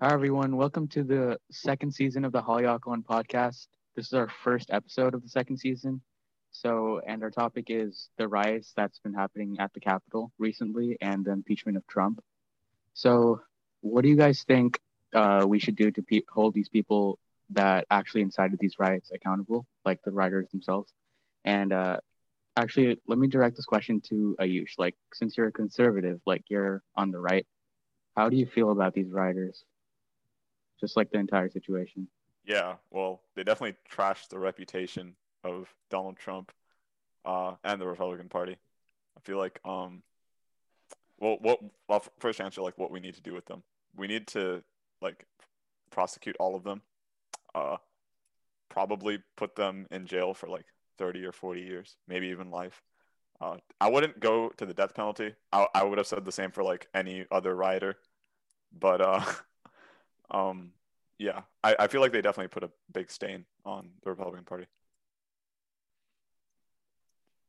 Hi, everyone. Welcome to the second season of the Haleakalan podcast. This is our first episode of the second season. So, and our topic is the riots that's been happening at the Capitol recently and the impeachment of Trump. So, what do you guys think uh, we should do to pe- hold these people that actually incited these riots accountable, like the rioters themselves? And uh, actually, let me direct this question to Ayush. Like, since you're a conservative, like you're on the right, how do you feel about these rioters? Just like the entire situation. Yeah, well, they definitely trashed the reputation of Donald Trump uh, and the Republican Party. I feel like, um, well, what? Well, first answer like what we need to do with them. We need to like prosecute all of them. Uh, probably put them in jail for like thirty or forty years, maybe even life. Uh, I wouldn't go to the death penalty. I, I would have said the same for like any other rioter, but uh, um, yeah, I, I feel like they definitely put a big stain on the Republican Party.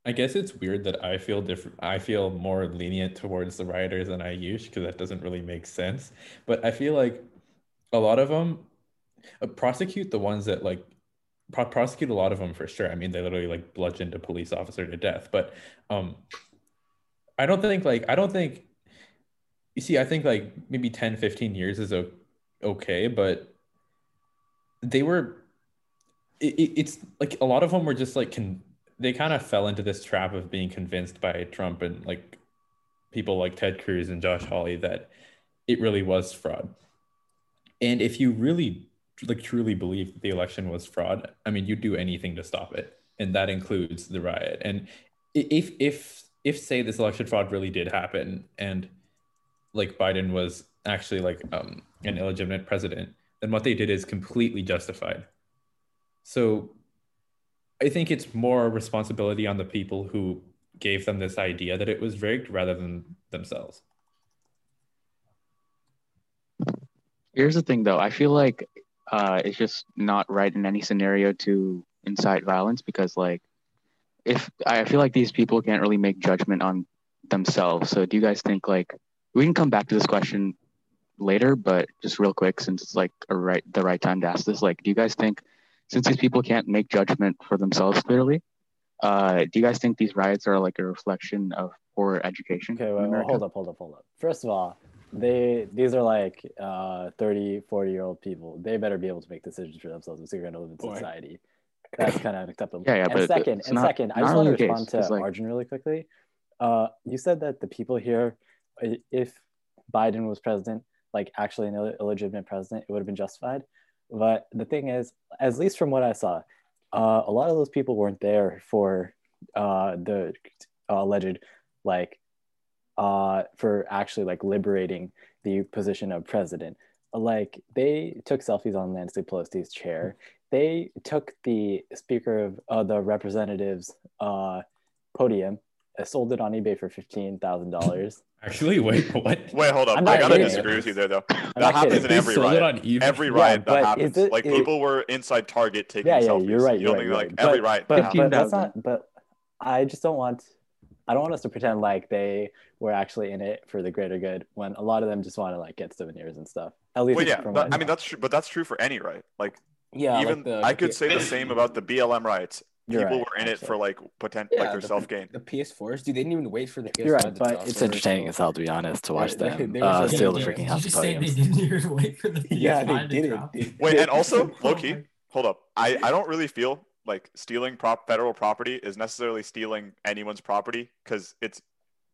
I guess it's weird that I feel different. I feel more lenient towards the rioters than I used because that doesn't really make sense. But I feel like a lot of them uh, prosecute the ones that like pro- prosecute a lot of them for sure. I mean, they literally like bludgeoned a police officer to death. But um, I don't think like I don't think you see. I think like maybe 10, 15 years is okay, but they were. It, it's like a lot of them were just like can they kind of fell into this trap of being convinced by Trump and like people like Ted Cruz and Josh Hawley that it really was fraud. And if you really like truly believe that the election was fraud, I mean, you'd do anything to stop it, and that includes the riot. And if if if say this election fraud really did happen and like Biden was actually like um, an illegitimate president, then what they did is completely justified. So I think it's more responsibility on the people who gave them this idea that it was rigged rather than themselves. Here's the thing, though. I feel like uh, it's just not right in any scenario to incite violence because, like, if I feel like these people can't really make judgment on themselves. So, do you guys think like we can come back to this question later, but just real quick, since it's like a right the right time to ask this, like, do you guys think since these people can't make judgment for themselves clearly, uh, do you guys think these riots are like a reflection of poor education? Okay, wait, well, hold up, hold up, hold up. First of all, they these are like uh 30 40 year old people they better be able to make decisions for themselves if they're going to live in Boy. society that's kind of unacceptable Yeah, yeah, and but second and not- second i just want to really the respond case. to It's like- margin really quickly uh you said that the people here if biden was president like actually an Ill- illegitimate president it would have been justified but the thing is at least from what i saw uh, a lot of those people weren't there for uh the uh, alleged like uh, for actually like liberating the position of president. Like they took selfies on Nancy Pelosi's chair. They took the Speaker of uh, the Representatives uh, podium, uh, sold it on eBay for fifteen thousand dollars. Actually, wait, what? Wait, hold up. I'm I not gotta kidding. disagree with you there, though. I'm That happens kidding. in every sold it riot. on. Every Yeah, riot but that is happens. it- like it- people were inside Target taking Yeah, yeah, selfies. you're right. You You're know, right. You're like right. every But- riot. But, but that's not. But I just don't want. I don't want us to pretend like they were actually in it for the greater good when a lot of them just want to like get souvenirs and stuff. At least Well, yeah, from but, I mean that's true, but that's true for any riot. Like Yeah, even like the, I could the, say the same about the BLM riots. You're People right, were in it for like potential Yeah, like their the- self gain. the PS4s. Dude, they didn't even wait for the PS5 You're right, to but it's for- entertaining as hell to be honest to watch They- them they were uh, just- steal the yeah, freaking Did house you just say they didn't even wait for the Yeah, they PS5 to did drop? it. Wait, and also Loki, my- hold up. I I don't really feel like stealing prop federal property is necessarily stealing anyone's property because it's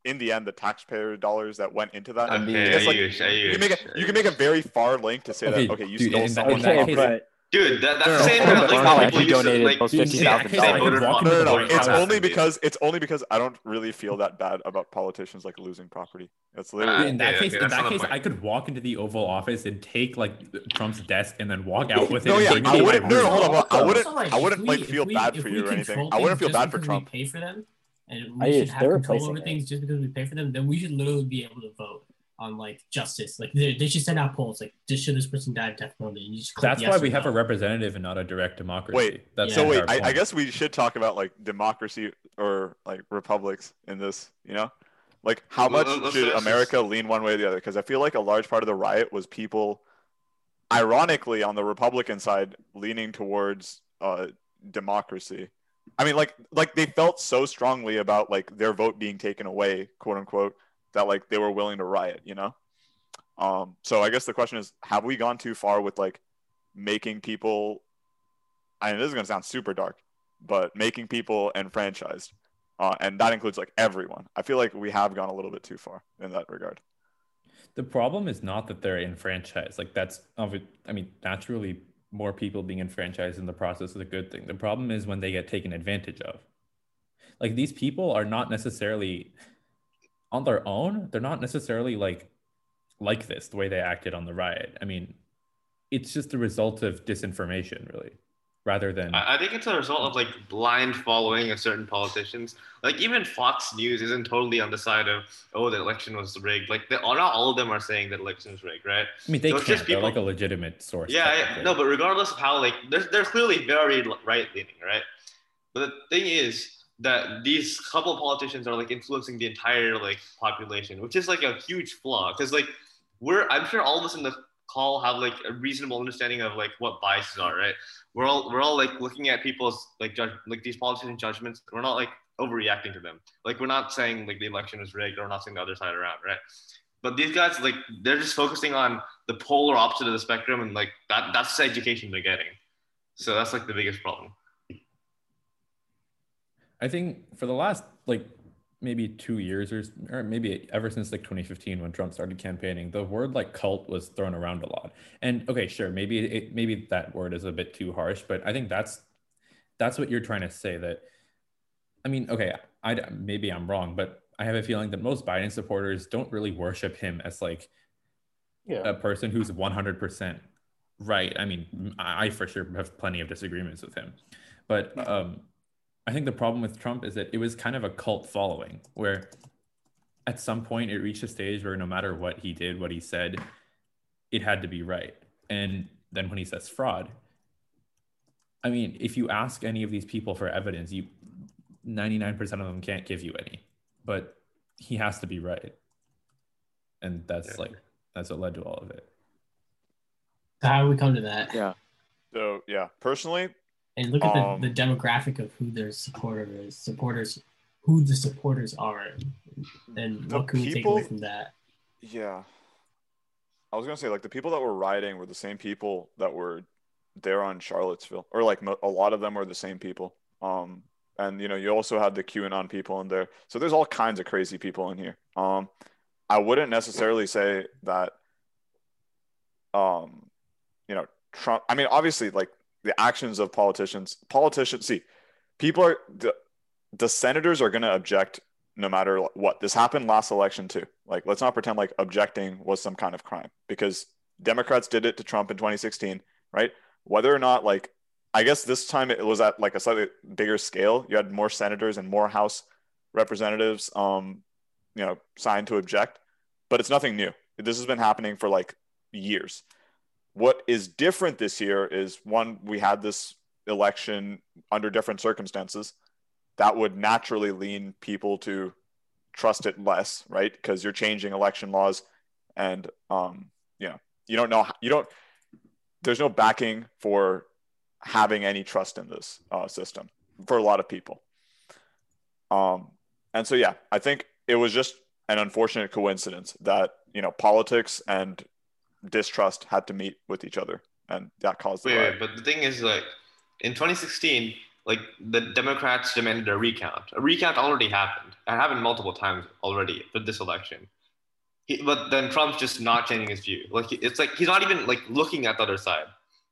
in the end the taxpayer dollars that went into that. Okay, It's like- Ayush, You Ayush, can make a you can make a very far link to say Okay, that okay you dude, stole in that- someone's that Okay, case- property. But Dude, that, that's the same hold that up, like hold up. people used to donated like those Dude, say- $50,000. case, say I could voted walk on- No, no, no. It's only because it's only because I don't really feel that bad about politicians like losing property. That's literally Uh, in that Okay, case, okay, in that case. I could walk into the Oval Office and take like Trump's desk and then walk out with it. No, and yeah, I wouldn't. No, no, hold on. hold on. I wouldn't. like, I wouldn't like feel bad for you or anything. I wouldn't feel bad for Trump. Pay for them, and we should have they're control replacing over things just because we pay for them. Then we should literally be able to vote on like justice. Like they, they should send out polls like, this should this person die of death penalty? And you just That's yes why or we have a representative and not a direct democracy. Wait, That's Yeah. So wait, I, I guess we should talk about like democracy or like republics in this. You know, like how much let's- should let's- America lean one way or the other? Because I feel like a large part of the riot was people ironically, on the Republican side, leaning towards uh, democracy. I mean, like, like they felt so strongly about like their vote being taken away, quote unquote, that like they were willing to riot. You know. Um, so I guess the question is, have we gone too far with like making people? I mean, this is gonna sound super dark, but making people enfranchised, uh, and that includes like everyone. I feel like we have gone a little bit too far in that regard. The problem is not that they're enfranchised. Like that's, I mean, naturally, more people being enfranchised in the process is a good thing. The problem is when they get taken advantage of. Like these people are not necessarily on their own. They're not necessarily like like this the way they acted on the riot. I mean, it's just the result of disinformation, really, rather than I think it's a result of like blind following of certain politicians. Like even Fox News isn't totally on the side of oh the election was rigged. Like they, not all of them are saying that election is rigged, right? I mean, they So can't. just They're like a legitimate source. Yeah, yeah, no, but regardless of how like they're they're clearly very right leaning, right? But the thing is that these couple politicians are like influencing the entire like population, which is like a huge flaw. Because like we're I'm sure all of us in the call have like a reasonable understanding of like what biases are, right? We're all we're all like looking at people's like judge like these politician judgments. We're not like overreacting to them. Like we're not saying like the election is rigged or not saying the other side around, right? But these guys like they're just focusing on the polar opposite of the spectrum and like that that's the education they're getting. So that's like the biggest problem. I think for the last like maybe two years or, or maybe ever since like 2015 when Trump started campaigning, the word like cult was thrown around a lot. And okay, sure, maybe it, maybe that word is a bit too harsh, but I think that's that's what you're trying to say. That I mean, okay, I maybe I'm wrong, but I have a feeling that most Biden supporters don't really worship him as like Yeah. a person who's 100% right. I mean, I I for sure have plenty of disagreements with him, but um, I think the problem with Trump is that it was kind of a cult following where at some point it reached a stage where no matter what he did, what he said, it had to be right. And then when he says fraud, I mean, if you ask any of these people for evidence, you 99% of them can't give you any, but he has to be right. And that's Yeah. like, that's what led to all of it. How do we come to that? Yeah. So yeah, personally, And look at the, Um, the demographic of who their supporter is, supporters, who the supporters are, and what can we take away from that? Yeah. I was gonna say like the people that were rioting were the same people that were there on Charlottesville, or like a lot of them were the same people. Um, and you know you also had the QAnon people in there, so there's all kinds of crazy people in here. Um, I wouldn't necessarily say that. Um, you know Trump. I mean, obviously, like the actions of politicians. Politicians, see, people are the the senators are gonna object no matter what. This happened last election too. Like, let's not pretend like objecting was some kind of crime because Democrats did it to Trump in 2016, right? Whether or not, like, I guess this time it was at like a slightly bigger scale. You had more senators and more House representatives, um, you know, signed to object, but it's nothing new. This has been happening for like years. What is different this year is one, we had this election under different circumstances that would naturally lean people to trust it less, right? Because you're changing election laws, and um, you know, you don't know, you don't. There's no backing for having any trust in this uh, system for a lot of people. Um, and so yeah, I think it was just an unfortunate coincidence that you know politics and distrust had to meet with each other, and that caused the Wait, wait, but the thing is like in 2016, like the Democrats demanded a recount. A recount already happened. It happened multiple times already for this election. He, but then Trump's just not changing his view. Like it's like he's not even like looking at the other side.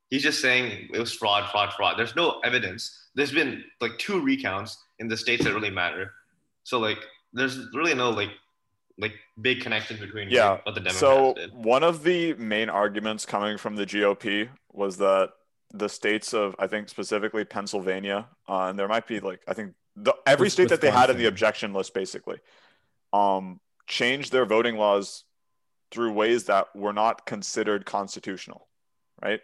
He's just saying it was fraud, fraud, fraud. There's no evidence. There's been like two recounts in the states that really matter. So like there's really no like like big connection between Yeah, what the Democrats So did. one of the main arguments coming from the GOP was that the states of I think specifically Pennsylvania, uh, and there might be like I think the, every state that they had in the objection list basically, um, changed their voting laws through ways that were not considered constitutional, right?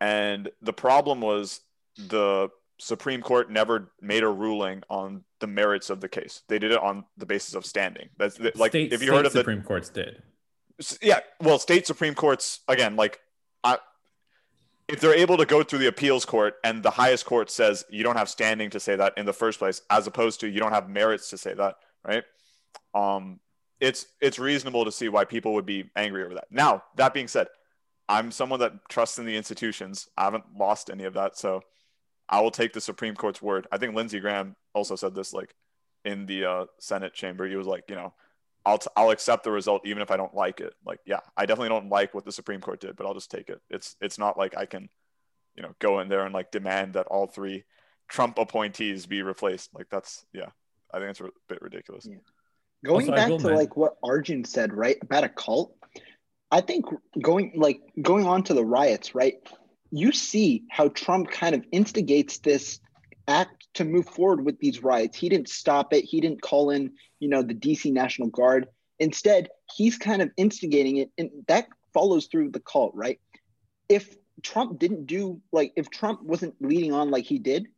And the problem was the Supreme Court never made a ruling on the merits of the case. They did it on the basis of standing. That's like State- if you heard of the Supreme Courts did. Yeah well state supreme courts again like I, if they're able to go through the appeals court and the highest court says you don't have standing to say that in the first place, as opposed to you don't have merits to say that, right? Um, it's it's reasonable to see why people would be angry over that. Now, that being said, I'm someone that trusts in the institutions. I haven't lost any of that, so I will take the Supreme Court's word. I think Lindsey Graham also said this like in the uh, Senate chamber. He was like, you know, I'll t- I'll accept the result even if I don't like it. Like, yeah, I definitely don't like what the Supreme Court did, but I'll just take it. It's it's not like I can, you know, go in there and like demand that all three Trump appointees be replaced. Like that's yeah, I think it's a bit ridiculous. Yeah. Going Also, back to men- like what Arjun said, right, about a cult, I think going like going on to the riots, right? You see how Trump kind of instigates this act to move forward with these riots. He didn't stop it. He didn't call in, you know, the DC National Guard. Instead, he's kind of instigating it, and that follows through the cult, right? If Trump didn't do like if Trump wasn't leading on like he did,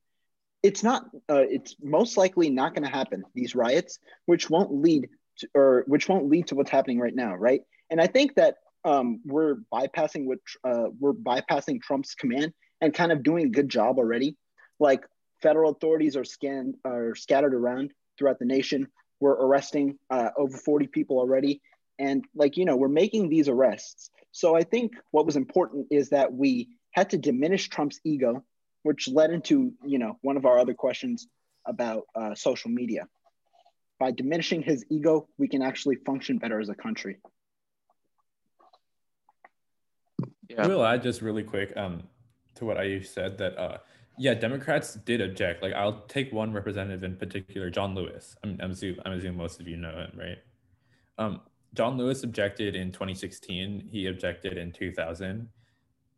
it's not. Uh, it's most likely not going to happen. These riots, which won't lead to, or which won't lead to what's happening right now, right? And I think that um, we're bypassing what uh, we're bypassing Trump's command and kind of doing a good job already. Like federal authorities are scanned are scattered around throughout the nation. We're arresting uh, over 40 people already, and like you know, we're making these arrests. So I think what was important is that we had to diminish Trump's ego, which led into you know one of our other questions about uh, social media. By diminishing his ego, we can actually function better as a country. Yeah. Will I just really quick um to what I said that uh yeah Democrats did object. Like I'll take one representative in particular, John Lewis. I'm I'm assuming, I'm assuming most of you know him, right? Um, John Lewis objected in 2016. He objected in 2000.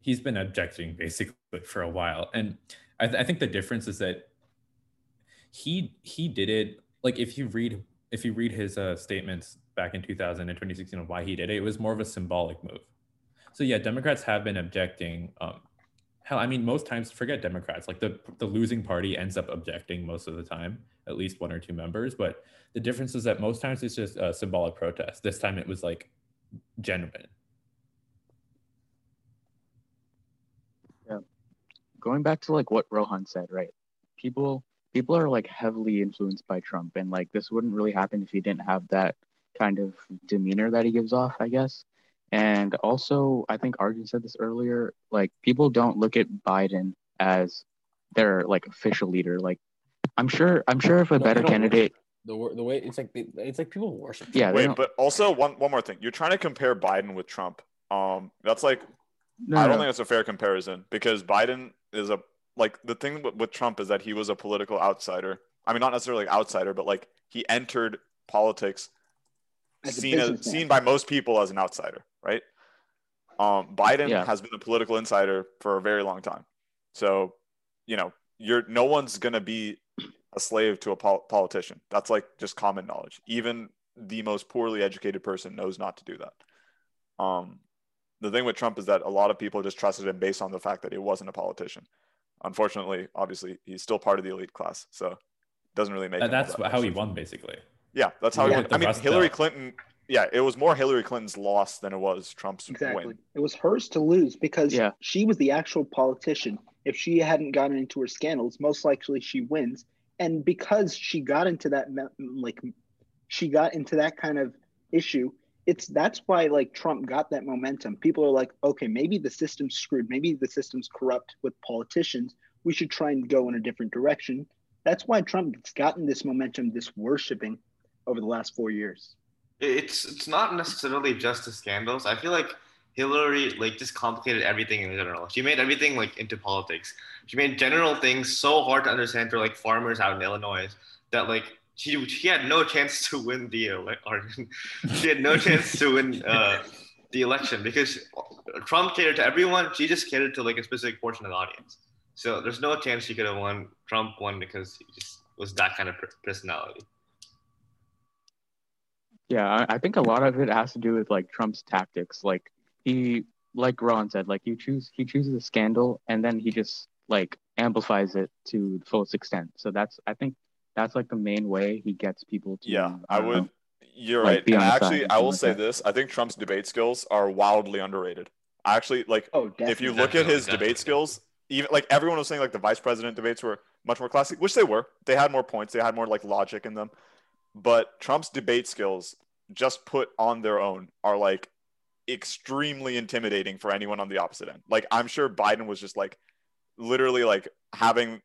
He's been objecting basically for a while, and I, th- I think the difference is that he he did it like if you read if you read his uh, statements back in 2000 and 2016 of why he did it, it was more of a symbolic move. So yeah, Democrats have been objecting. Um, hell, I mean, most times, forget Democrats. Like the the losing party ends up objecting most of the time, at least one or two members. But the difference is that most times it's just a symbolic protest. This time it was like genuine. Yeah. Going back to like what Rohan said, right? People people are like heavily influenced by Trump and like this wouldn't really happen if he didn't have that kind of demeanor that he gives off, I guess. And also, I think Arjun said this earlier, like people don't look at Biden as their like official leader. Like I'm sure I'm sure if a No, better candidate The the way it's like they, it's like people worship. yeah, they Wait, don't, but also one one more thing. You're trying to compare Biden with Trump. Um, that's like no, I don't no, think that's a fair comparison because Biden is a like the thing with, with Trump is that he was a political outsider. I mean, not necessarily outsider, but like he entered politics As a seen as, seen by most people as an outsider, right? Um, Biden Yeah. has been a political insider for a very long time, so you know, you're no one's gonna be a slave to a pol- politician. That's like just common knowledge. Even the most poorly educated person knows not to do that. Um, the thing with Trump is that a lot of people just trusted him based on the fact that he wasn't a politician. Unfortunately, obviously, he's still part of the elite class, so it doesn't really make. That- him that's that how he won, basically. Yeah, that's how Yeah, he. with I mean, Hillary Belt. Clinton. Yeah, it was more Hillary Clinton's loss than it was Trump's Exactly. win. It was hers to lose because Yeah. she was the actual politician. If she hadn't gotten into her scandals, most likely she wins. And because she got into that like she got into that kind of issue, it's that's why like Trump got that momentum. People are like, okay, maybe the system's screwed. Maybe the system's corrupt with politicians. We should try and go in a different direction. That's why Trump's gotten this momentum, this worshiping over the last four years. It's it's not necessarily just the scandals. I feel like Hillary like just complicated everything in general. She made everything like into politics. She made general things so hard to understand for like farmers out in Illinois that like she she had no chance to win the or she had no chance to win uh, the election because Trump catered to everyone. She just catered to like a specific portion of the audience. So there's no chance she could have won. Trump won because he just was that kind of personality. Yeah, I, I think a lot of it has to do with like Trump's tactics. Like he, like Ron said, like you choose, he chooses a scandal and then he just like amplifies it to the fullest extent. So that's, I think, that's like the main way he gets people to. Yeah, I don't would. know. You're like, right. And actually, I will and say that. this: I think Trump's debate skills are wildly underrated. I actually like Oh, definitely. if you look at his Definitely, debate skills, even like everyone was saying like the vice president debates were much more classic, which they were. They had more points, they had more like logic in them. But Trump's debate skills, just put on their own, are like extremely intimidating for anyone on the opposite end. Like I'm sure Biden was just like literally like having,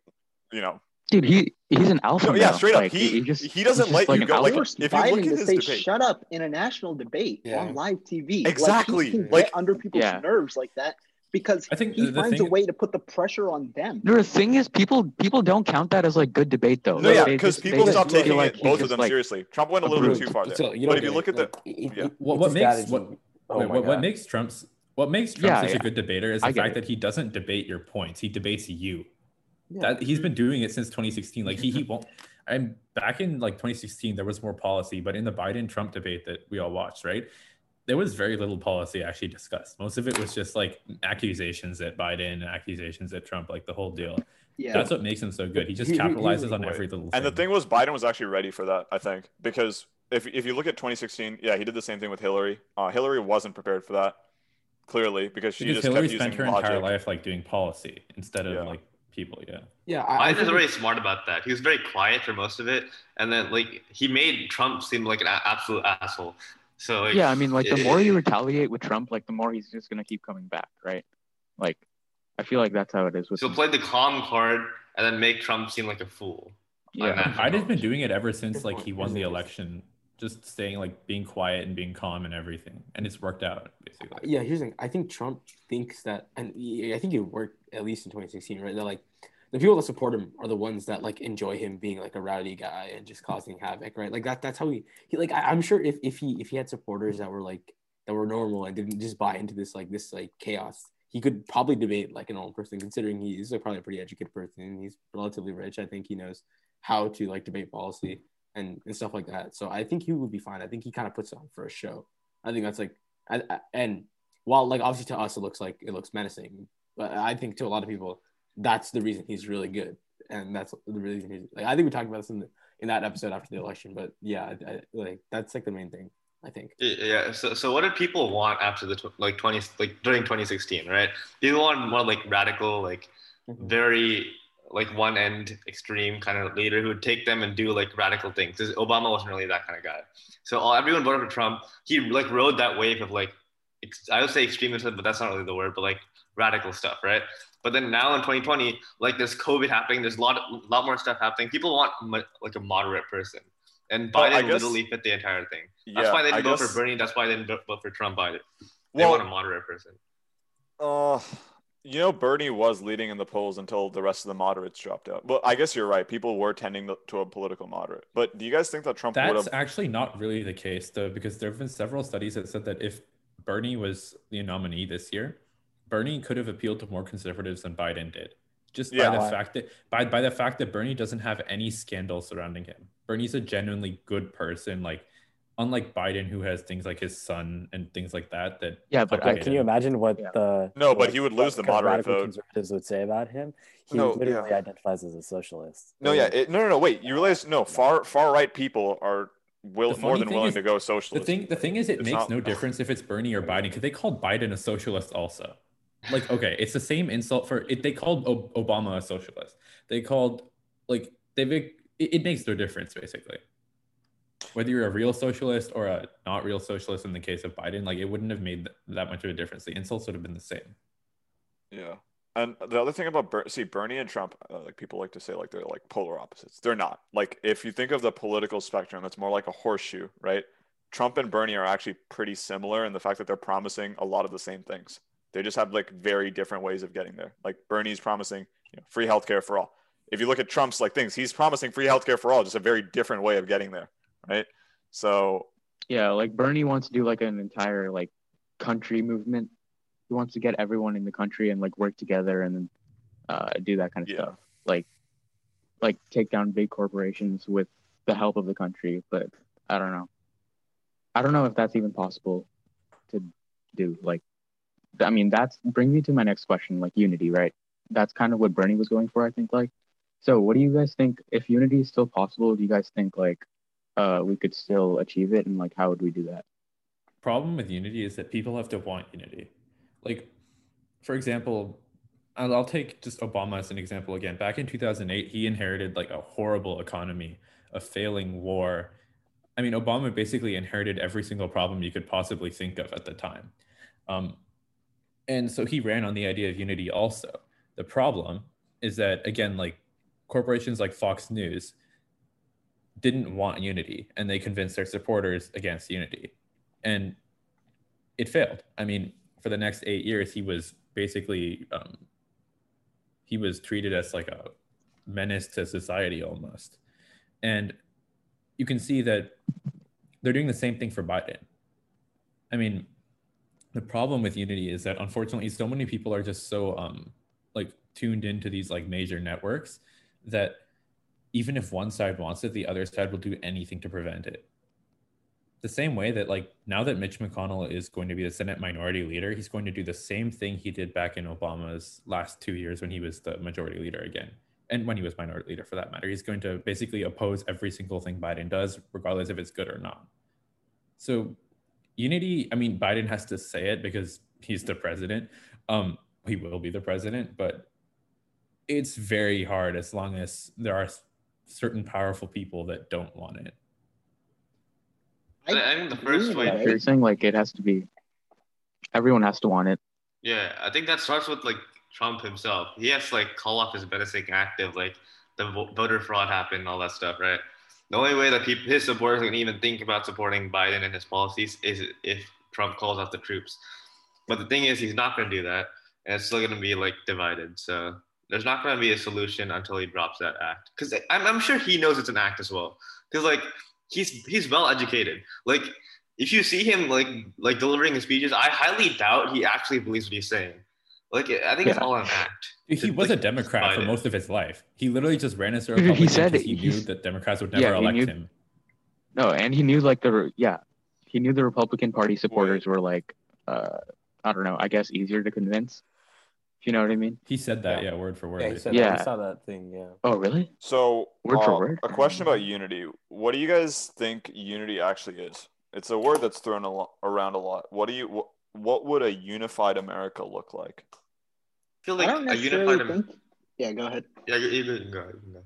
you know, Dude, he he's an alpha. no, yeah, straight up. Like, he just he doesn't he's let like you go. Like alpha. forced if you Biden look at to his say debate, shut up in a national debate Yeah. on live TV. Exactly. Like, he can Like- get under people's Yeah. nerves like that because I think he the- the finds a thing- way to put the pressure on them. The thing is, people people don't count that as like good debate though. no, Like, yeah, because people stop taking like it both of them like, seriously. Trump went a little bit too far there. So, you But if you look it. at the Like, it- yeah. it- What- what makes- what- Oh Wait, what, what makes Trump's what makes Trump Yeah, such yeah. a good debater is the get fact that he doesn't debate your points. He debates you. Yeah. That he's been doing it since 2016. Like he he won't. I'm back in like 2016. There was more policy, but in the Biden Trump debate that we all watched, right? There was very little policy actually discussed. Most of it was just like accusations at Biden, accusations at Trump, like the whole deal. Yeah. That's what makes him so good. He just He- he- capitalizes he- on Right. every little And the thing. thing was, Biden was actually ready for that, I think, because if if you look at 2016, yeah, he did the same thing with Hillary. Uh, Hillary wasn't prepared for that, clearly, because she because just Hillary kept spent using her entire life like doing policy instead of Yeah. like people. Yeah. Yeah, I, I Biden is think very smart about that. He was very quiet for most of it, and then like he made Trump seem like an a- absolute asshole. So like, Yeah, I mean, like the more you retaliate with Trump, like the more he's just gonna keep coming back, right? Like, I feel like that's how it is with. so him. play the calm card and then make Trump seem like a fool. on Yeah, national Biden's been doing it ever since like he won the Yes, it is. election, just staying like being quiet and being calm and everything, and it's worked out basically. yeah, here's the thing. I think Trump thinks that, and I think it worked at least in 2016, right? That like the people that support him are the ones that like enjoy him being like a rowdy guy and just causing havoc, right? Like that. That's how he. He like I, I'm sure if if he if he had supporters that were like that were normal and didn't just buy into this like this like chaos, he could probably debate like an old person. Considering he's like probably a pretty educated person, and he's relatively rich. I think he knows how to like debate policy and, and stuff like that. So I think he would be fine. I think he kind of puts on for a show. I think that's like, I, I, and while like obviously to us it looks like it looks menacing, but I think to a lot of people that's the reason he's really good, and that's the reason he's like I think we talked about this in the, in that episode after the election, but yeah, I, I, like that's like the main thing I think. Yeah. So, so what did people want after the tw- like 20 like during 2016, right? People want more like radical, like Mhm. very like one end extreme kind of leader who would take them and do like radical things. 'Cause Obama wasn't really that kind of guy. So all, everyone voted for Trump. He like rode that wave of like ex- I would say extremism, but that's not really the word, but like radical stuff, right? But then now in 2020, like there's COVID happening, there's a lot, lot more stuff happening. People want mo- like a moderate person, and Oh, I Biden guess- literally fit the entire thing. That's Yeah, why they didn't vote guess- for Bernie. That's why they didn't vote for Trump either. They Well, want a moderate person. Uh, you know, Bernie was leading in the polls until the rest of the moderates dropped out. Well, I guess you're right. People were tending to- to a political moderate. But do you guys think that Trump would That's have? actually not really the case though, because there have been several studies that said that if Bernie was the nominee this year, Bernie could have appealed to more conservatives than Biden did. Just Yeah. by the Why? fact that by, by the fact that Bernie doesn't have any scandal surrounding him. Bernie's a genuinely good person, like unlike Biden who has things like his son and things like that that Yeah, but uh, I- complicate Can you imagine what Yeah. the No, but he would lose the moderate radical vote. conservatives would say about him? He No, literally yeah. identifies as a socialist. No, yeah, it, no, no, no. Wait, you realize no far far right people are will more than willing is- to go socialist. The thing, the thing is, it It's makes not- no difference if it's Bernie or Biden because they called Biden a socialist also. Like, okay, it's the same insult for it. They called o- Obama a socialist. They called like they've it, it makes no difference basically. Whether you're a real socialist or a not real socialist in the case of Biden, like it wouldn't have made th- that much of a difference. The insults would have been the same. Yeah. And the other thing about Ber- see Bernie and Trump, uh, like people like to say, like they're like polar opposites. They're not. Like if you think of the political spectrum, it's more like a horseshoe, right? Trump and Bernie are actually pretty similar in the fact that they're promising a lot of the same things. They just have like very different ways of getting there. Like Bernie's promising you know, free healthcare for all. If you look at Trump's like things, he's promising free healthcare for all, just a very different way of getting there, right? So yeah, like Bernie wants to do like an entire like country movement. He wants to get everyone in the country and like work together and uh, do that kind of Yeah. stuff. Like, like take down big corporations with the help of the country. But I don't know. I don't know if that's even possible to do. Like, I mean, that's bring me to my next question. Like unity, right? That's kind of what Bernie was going for, I think. Like, so what do you guys think? If unity is still possible, do you guys think like uh, we could still achieve it, and like how would we do that? Problem with unity is that people have to want unity. like for example I'll, I'll take just obama as an example again back in 2008 he inherited like a horrible economy a failing war i mean obama basically inherited every single problem you could possibly think of at the time um, and so he ran on the idea of unity also. The problem is that again like corporations like fox news didn't want unity and they convinced their supporters against unity. And it failed. I mean for the next eight years he was basically um, he was treated as like a menace to society almost. And you can see that they're doing the same thing for biden. I mean the problem with unity is that unfortunately so many people are just so um like tuned into these like major networks that even if one side wants it the other side will do anything to prevent it the same way that like now that Mitch McConnell is going to be the Senate minority leader, he's going to do the same thing he did back in Obama's last two years when he was the majority leader again. And when he was minority leader for that matter, he's going to basically oppose every single thing Biden does, regardless if it's good or not. So unity, I mean, Biden has to say it because he's the president. Um, he will be the president, but it's very hard as long as there are certain powerful people that don't want it. I, I think the first way. You're saying like it has to be. Everyone has to want it. Yeah, I think that starts with like Trump himself. He has to like call off his menacing active, like the voter fraud happened, all that stuff, right? The only way that people, his supporters can even think about supporting Biden and his policies is if Trump calls off the troops. But the thing is, he's not going to do that, and it's still going to be like divided. So there's not going to be a solution until he drops that act. Because I'm, I'm sure he knows it's an act as well. Because like he's he's well educated. Like if you see him like like delivering his speeches, I highly doubt he actually believes what he's saying. Like I think it's all an act. Dude, he was like, a Democrat for most of his life. He literally just ran as a Dude, he said because he knew that Democrats would never he elect knew- him. No, and he knew like the yeah, he knew the Republican Party supporters were like, uh, I don't know, I guess easier to convince. If you know what I mean? He said that, Yeah. yeah, word for word. Yeah, he I said think. that. Yeah. I saw that thing. Yeah. Oh, really? So, Word for uh, word? a question about unity. What do you guys think unity actually is? It's a word that's thrown a lo- around a lot. What do you what, what would a unified America look like? I feel like a necessarily unified. think. Yeah, go ahead. Yeah, can go. Can.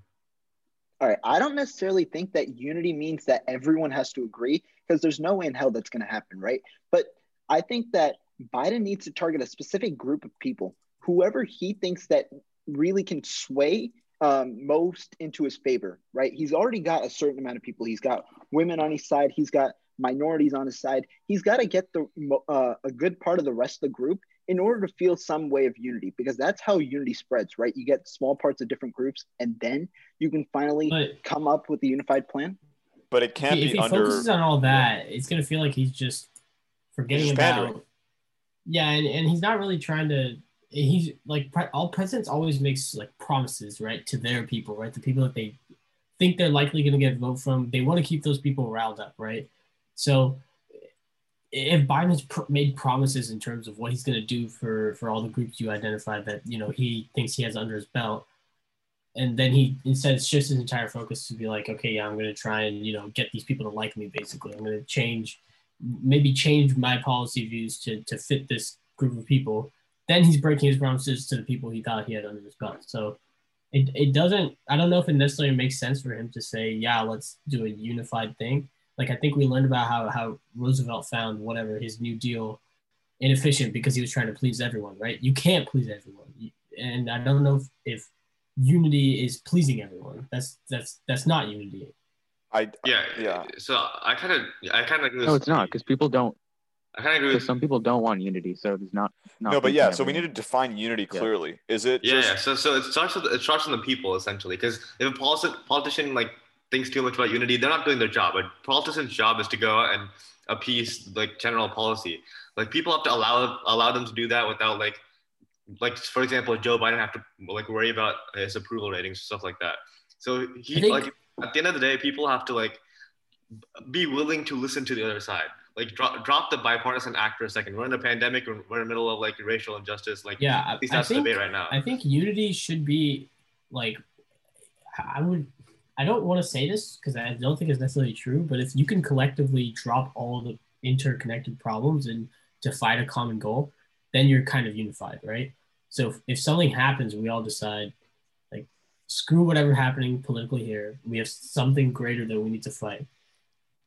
All right, I don't necessarily think that unity means that everyone has to agree because there's no way in hell that's going to happen, right? But I think that Biden needs to target a specific group of people, whoever he thinks that really can sway um, most into his favor, right? He's already got a certain amount of people. He's got women on his side. He's got minorities on his side. He's got to get the uh, a good part of the rest of the group in order to feel some way of unity, because that's how unity spreads, right? You get small parts of different groups, and then you can finally But come up with a unified plan. But it can't if be he under. focuses on all that, it's gonna feel like he's just forgetting He's pandering. about. Yeah, and, and he's not really trying to. He's like all presidents always makes like promises, right, to their people, right, the people that they think they're likely going to get a vote from. They want to keep those people riled up, right? So if Biden has pr- made promises in terms of what he's going to do for for all the groups you identified that you know he thinks he has under his belt, and then he instead shifts his entire focus to be like, okay, yeah, I'm going to try and you know get these people to like me. Basically, I'm going to change, maybe change my policy views to to fit this group of people. Then he's breaking his promises to the people he thought he had under his belt. So it, it doesn't. I don't know if it necessarily makes sense for him to say, yeah, let's do a unified thing. Like I think we learned about how how Roosevelt found whatever his New Deal inefficient because he was trying to please everyone, right? You can't please everyone, and I don't know if, if unity is pleasing everyone. That's that's that's not unity. I Yeah, Yeah. So I kind of, I kind of No, it's not because people don't. I kind of agree with. some people don't want unity, so it's not. not no, but pleasing yeah. So we need to define unity Yeah. clearly. Is it Yeah, just yeah. So, so it starts with it starts with the people essentially, because if a politi- politician like thinks too much about unity, they're not doing their job. A politician's job is to go out and appease like general policy. Like people have to allow allow them to do that without like, like for example, Joe Biden have to like worry about his approval ratings stuff like that. So he think- like at the end of the day, people have to like be willing to listen to the other side. Like drop drop the bipartisan act for a second. We're in a pandemic. We're, we're in the middle of like racial injustice. Like Yeah, at least I that's the debate right now. I think unity should be like I would I don't want to say this because I don't think it's necessarily true, but if you can collectively drop all the interconnected problems and to fight a common goal, then you're kind of unified, right? So if, if something happens, we all decide, like, screw whatever happening politically here. We have something greater that we need to fight,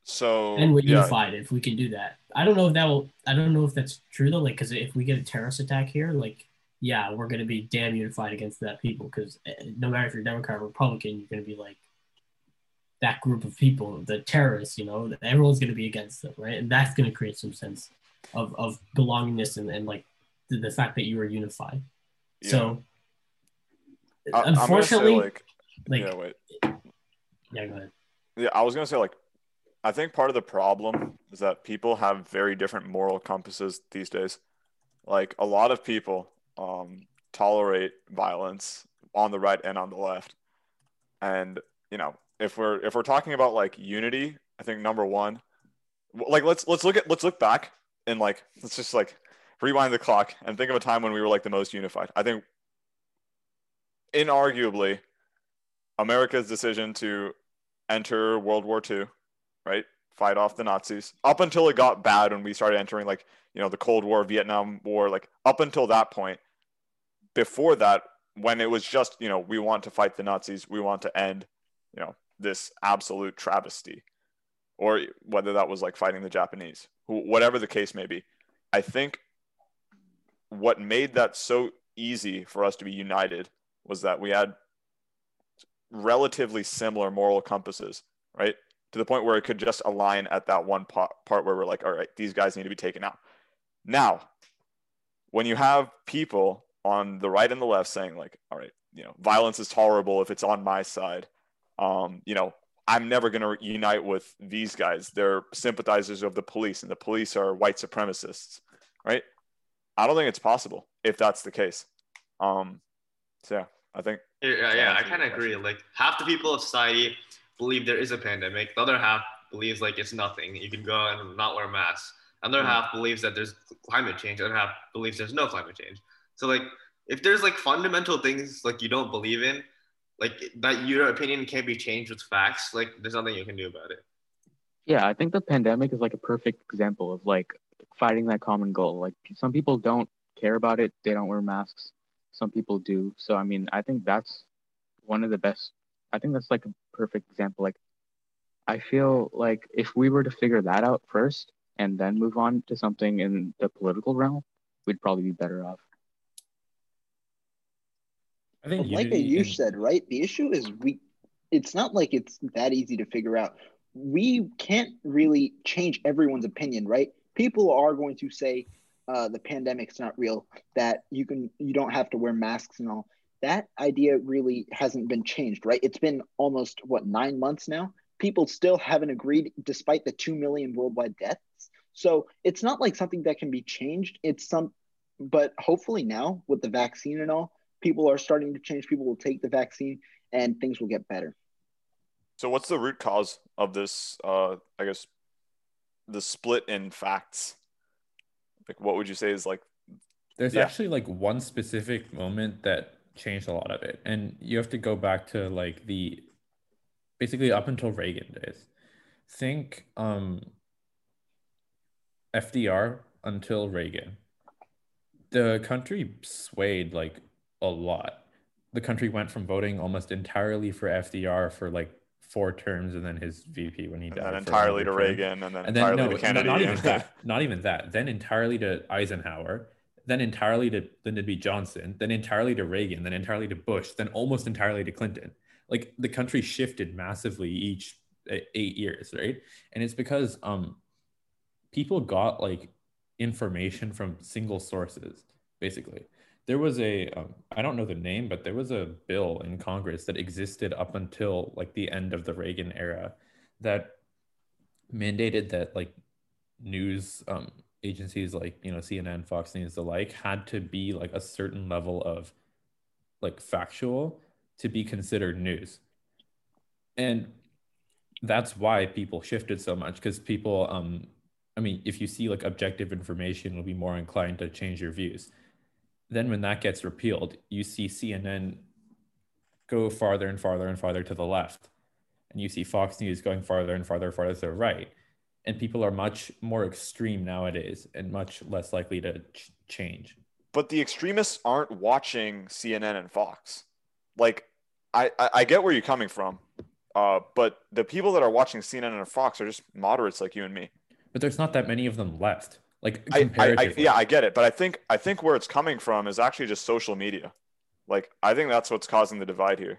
So and we're yeah, unified if we can do that. I don't know if that will. I don't know if that's true though. Like, because if we get a terrorist attack here, like, yeah, we're gonna be damn unified against that people. Because eh, no matter if you're Democrat or Republican, you're gonna be like that group of people, the terrorists. You know, everyone's gonna be against them, right? And that's gonna create some sense of of belongingness and, and like the, the fact that you are unified. yeah. So I- I'm gonna say, unfortunately, like, like, yeah, wait. yeah, go ahead. Yeah, I was gonna say like, I think part of the problem is that people have very different moral compasses these days. Like a lot of people um, tolerate violence on the right and on the left, and you know if we're if we're talking about like unity, I think number one, like let's let's look at let's look back and like let's just like rewind the clock and think of a time when we were like the most unified. I think inarguably America's decision to enter World War II, right? Fight off the Nazis. Up until it got bad when we started entering like, you know, the Cold War, Vietnam War, like up until that point. Before that, when it was just, you know, we want to fight the Nazis, we want to end, you know, this absolute travesty. Or whether that was like fighting the Japanese, whatever the case may be. I think what made that so easy for us to be united was that we had relatively similar moral compasses, right? To the point where it could just align at that one part, where we're like, all right, these guys need to be taken out. Now, when you have people on the right and the left saying like, all right, you know, violence is tolerable if it's on my side. Um, you know, I'm never going to unite with these guys. They're sympathizers of the police, and the police are white supremacists, right? I don't think it's possible if that's the case. Um, so yeah, I think Yeah, yeah, I kind of agree. Like half the people of society believe there is a pandemic. The other half believes like it's nothing. You can go and not wear masks. Another Mhm. half believes that there's climate change. Other half believes there's no climate change. So like, if there's like fundamental things like you don't believe in, like that your opinion can't be changed with facts. Like there's nothing you can do about it. Yeah, I think the pandemic is like a perfect example of like fighting that common goal. Like some people don't care about it, they don't wear masks. Some people do. So I mean, I think that's one of the best. I think that's like a perfect example. Like I feel like if we were to figure that out first and then move on to something in the political realm, we'd probably be better off. I think But like you said, right? The issue is we. It's not like it's that easy to figure out. We can't really change everyone's opinion, right? People are going to say uh, the pandemic's not real. That you can you don't have to wear masks and all. That idea really hasn't been changed, right? It's been almost what nine months now. People still haven't agreed, despite the two million worldwide deaths. So it's not like something that can be changed. It's some, but hopefully now with the vaccine and all, people are starting to change. People will take the vaccine and things will get better. So what's the root cause of this? Uh, I guess the split in facts. Like, what would you say is like? There's Yeah. actually like one specific moment that changed a lot of it. And you have to go back to like the basically up until Reagan days. Think um FDR until Reagan. The country swayed like a lot. The country went from voting almost entirely for FDR for like four terms and then his VP when he And died. then entirely to term. Reagan, and then And then entirely no, to Kennedy. not even that. Not even that. Then entirely to Eisenhower. Then entirely to Lyndon B. Johnson. Then entirely to Reagan. Then entirely to Bush. Then almost entirely to Clinton. Like the country shifted massively each eh, eight years, right? And it's because um people got like information from single sources, basically. There was a um, I don't know the name, but there was a bill in Congress that existed up until like the end of the Reagan era that mandated that like news um, agencies like you know CNN, Fox News, the like had to be like a certain level of like factual to be considered news, and that's why people shifted so much because people um I mean if you see like objective information you'll be more inclined to change your views. Then when that gets repealed, you see CNN go farther and farther and farther to the left and you see Fox News going farther and farther and farther to the right. and people are much more extreme nowadays and much less likely to ch- change. But the extremists aren't watching CNN and Fox. Like, I, I, I get where you're coming from, uh, but the people that are watching CNN and Fox are just moderates like you and me. But there's not that many of them left. Like I, I, I, yeah, I get it, but I think I think where it's coming from is actually just social media. Like, I think that's what's causing the divide here.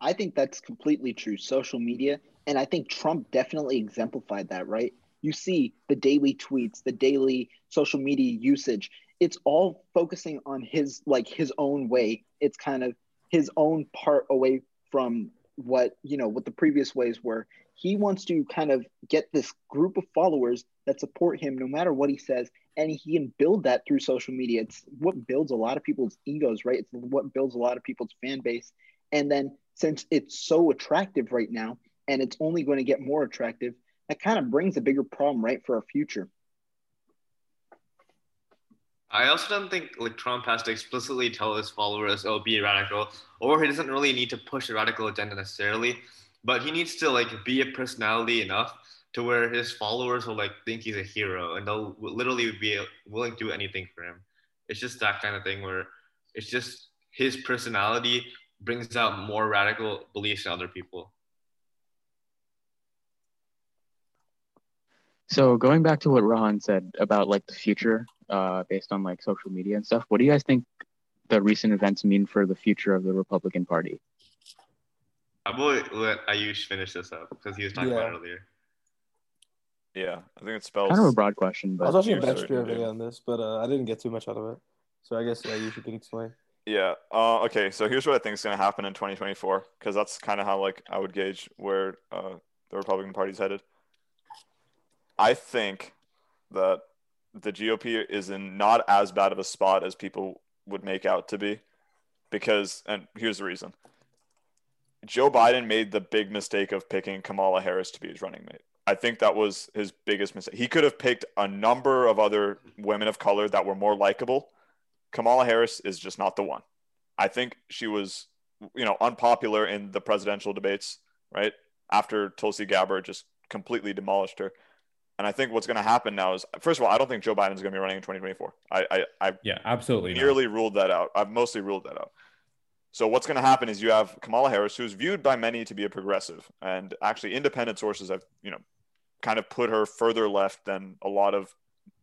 I think that's completely true. Social media, and I think Trump definitely exemplified that, right? You see the daily tweets, the daily social media usage. It's all focusing on his like his own way. It's kind of his own part away from what, you know, what the previous ways were. He wants to kind of get this group of followers that support him no matter what he says and he can build that through social media. It's what builds a lot of people's egos, right? It's what builds a lot of people's fan base. And then since it's so attractive right now and it's only going to get more attractive, that kind of brings a bigger problem, right, for our future. I also don't think like Trump has to explicitly tell his followers, "Oh, be radical," or he doesn't really need to push a radical agenda necessarily, but he needs to like be a personality enough to where his followers will like think he's a hero and they'll literally be willing to do anything for him. It's just that kind of thing where it's just his personality brings out more radical beliefs in other people. So going back to what Rohan said about like the future, uh, based on like social media and stuff, what do you guys think the recent events mean for the future of the Republican Party? I will let Ayush finish this up because he was talking about Yeah. it earlier. Yeah, I think it spells. Kind of a broad question, but I was watching You're bench certain, yeah. on this, but uh, I didn't get too much out of it. So I guess yeah, you should explain. Yeah. Uh, okay. So here's what I think is going to happen in 2024, because that's kind of how like I would gauge where uh, the Republican Party's headed. I think that the GOP is in not as bad of a spot as people would make out to be, because and here's the reason. Joe Biden made the big mistake of picking Kamala Harris to be his running mate. I think that was his biggest mistake. He could have picked a number of other women of color that were more likable. Kamala Harris is just not the one. I think she was, you know, unpopular in the presidential debates, right? After Tulsi Gabbard just completely demolished her. And I think what's going to happen now is, first of all, I don't think Joe Biden's going to be running in 2024. I, I, I Yeah, absolutely. not. nearly ruled that out. I've mostly ruled that out. So what's going to happen is you have Kamala Harris, who's viewed by many to be a progressive, and actually independent sources have, you know, kind of put her further left than a lot of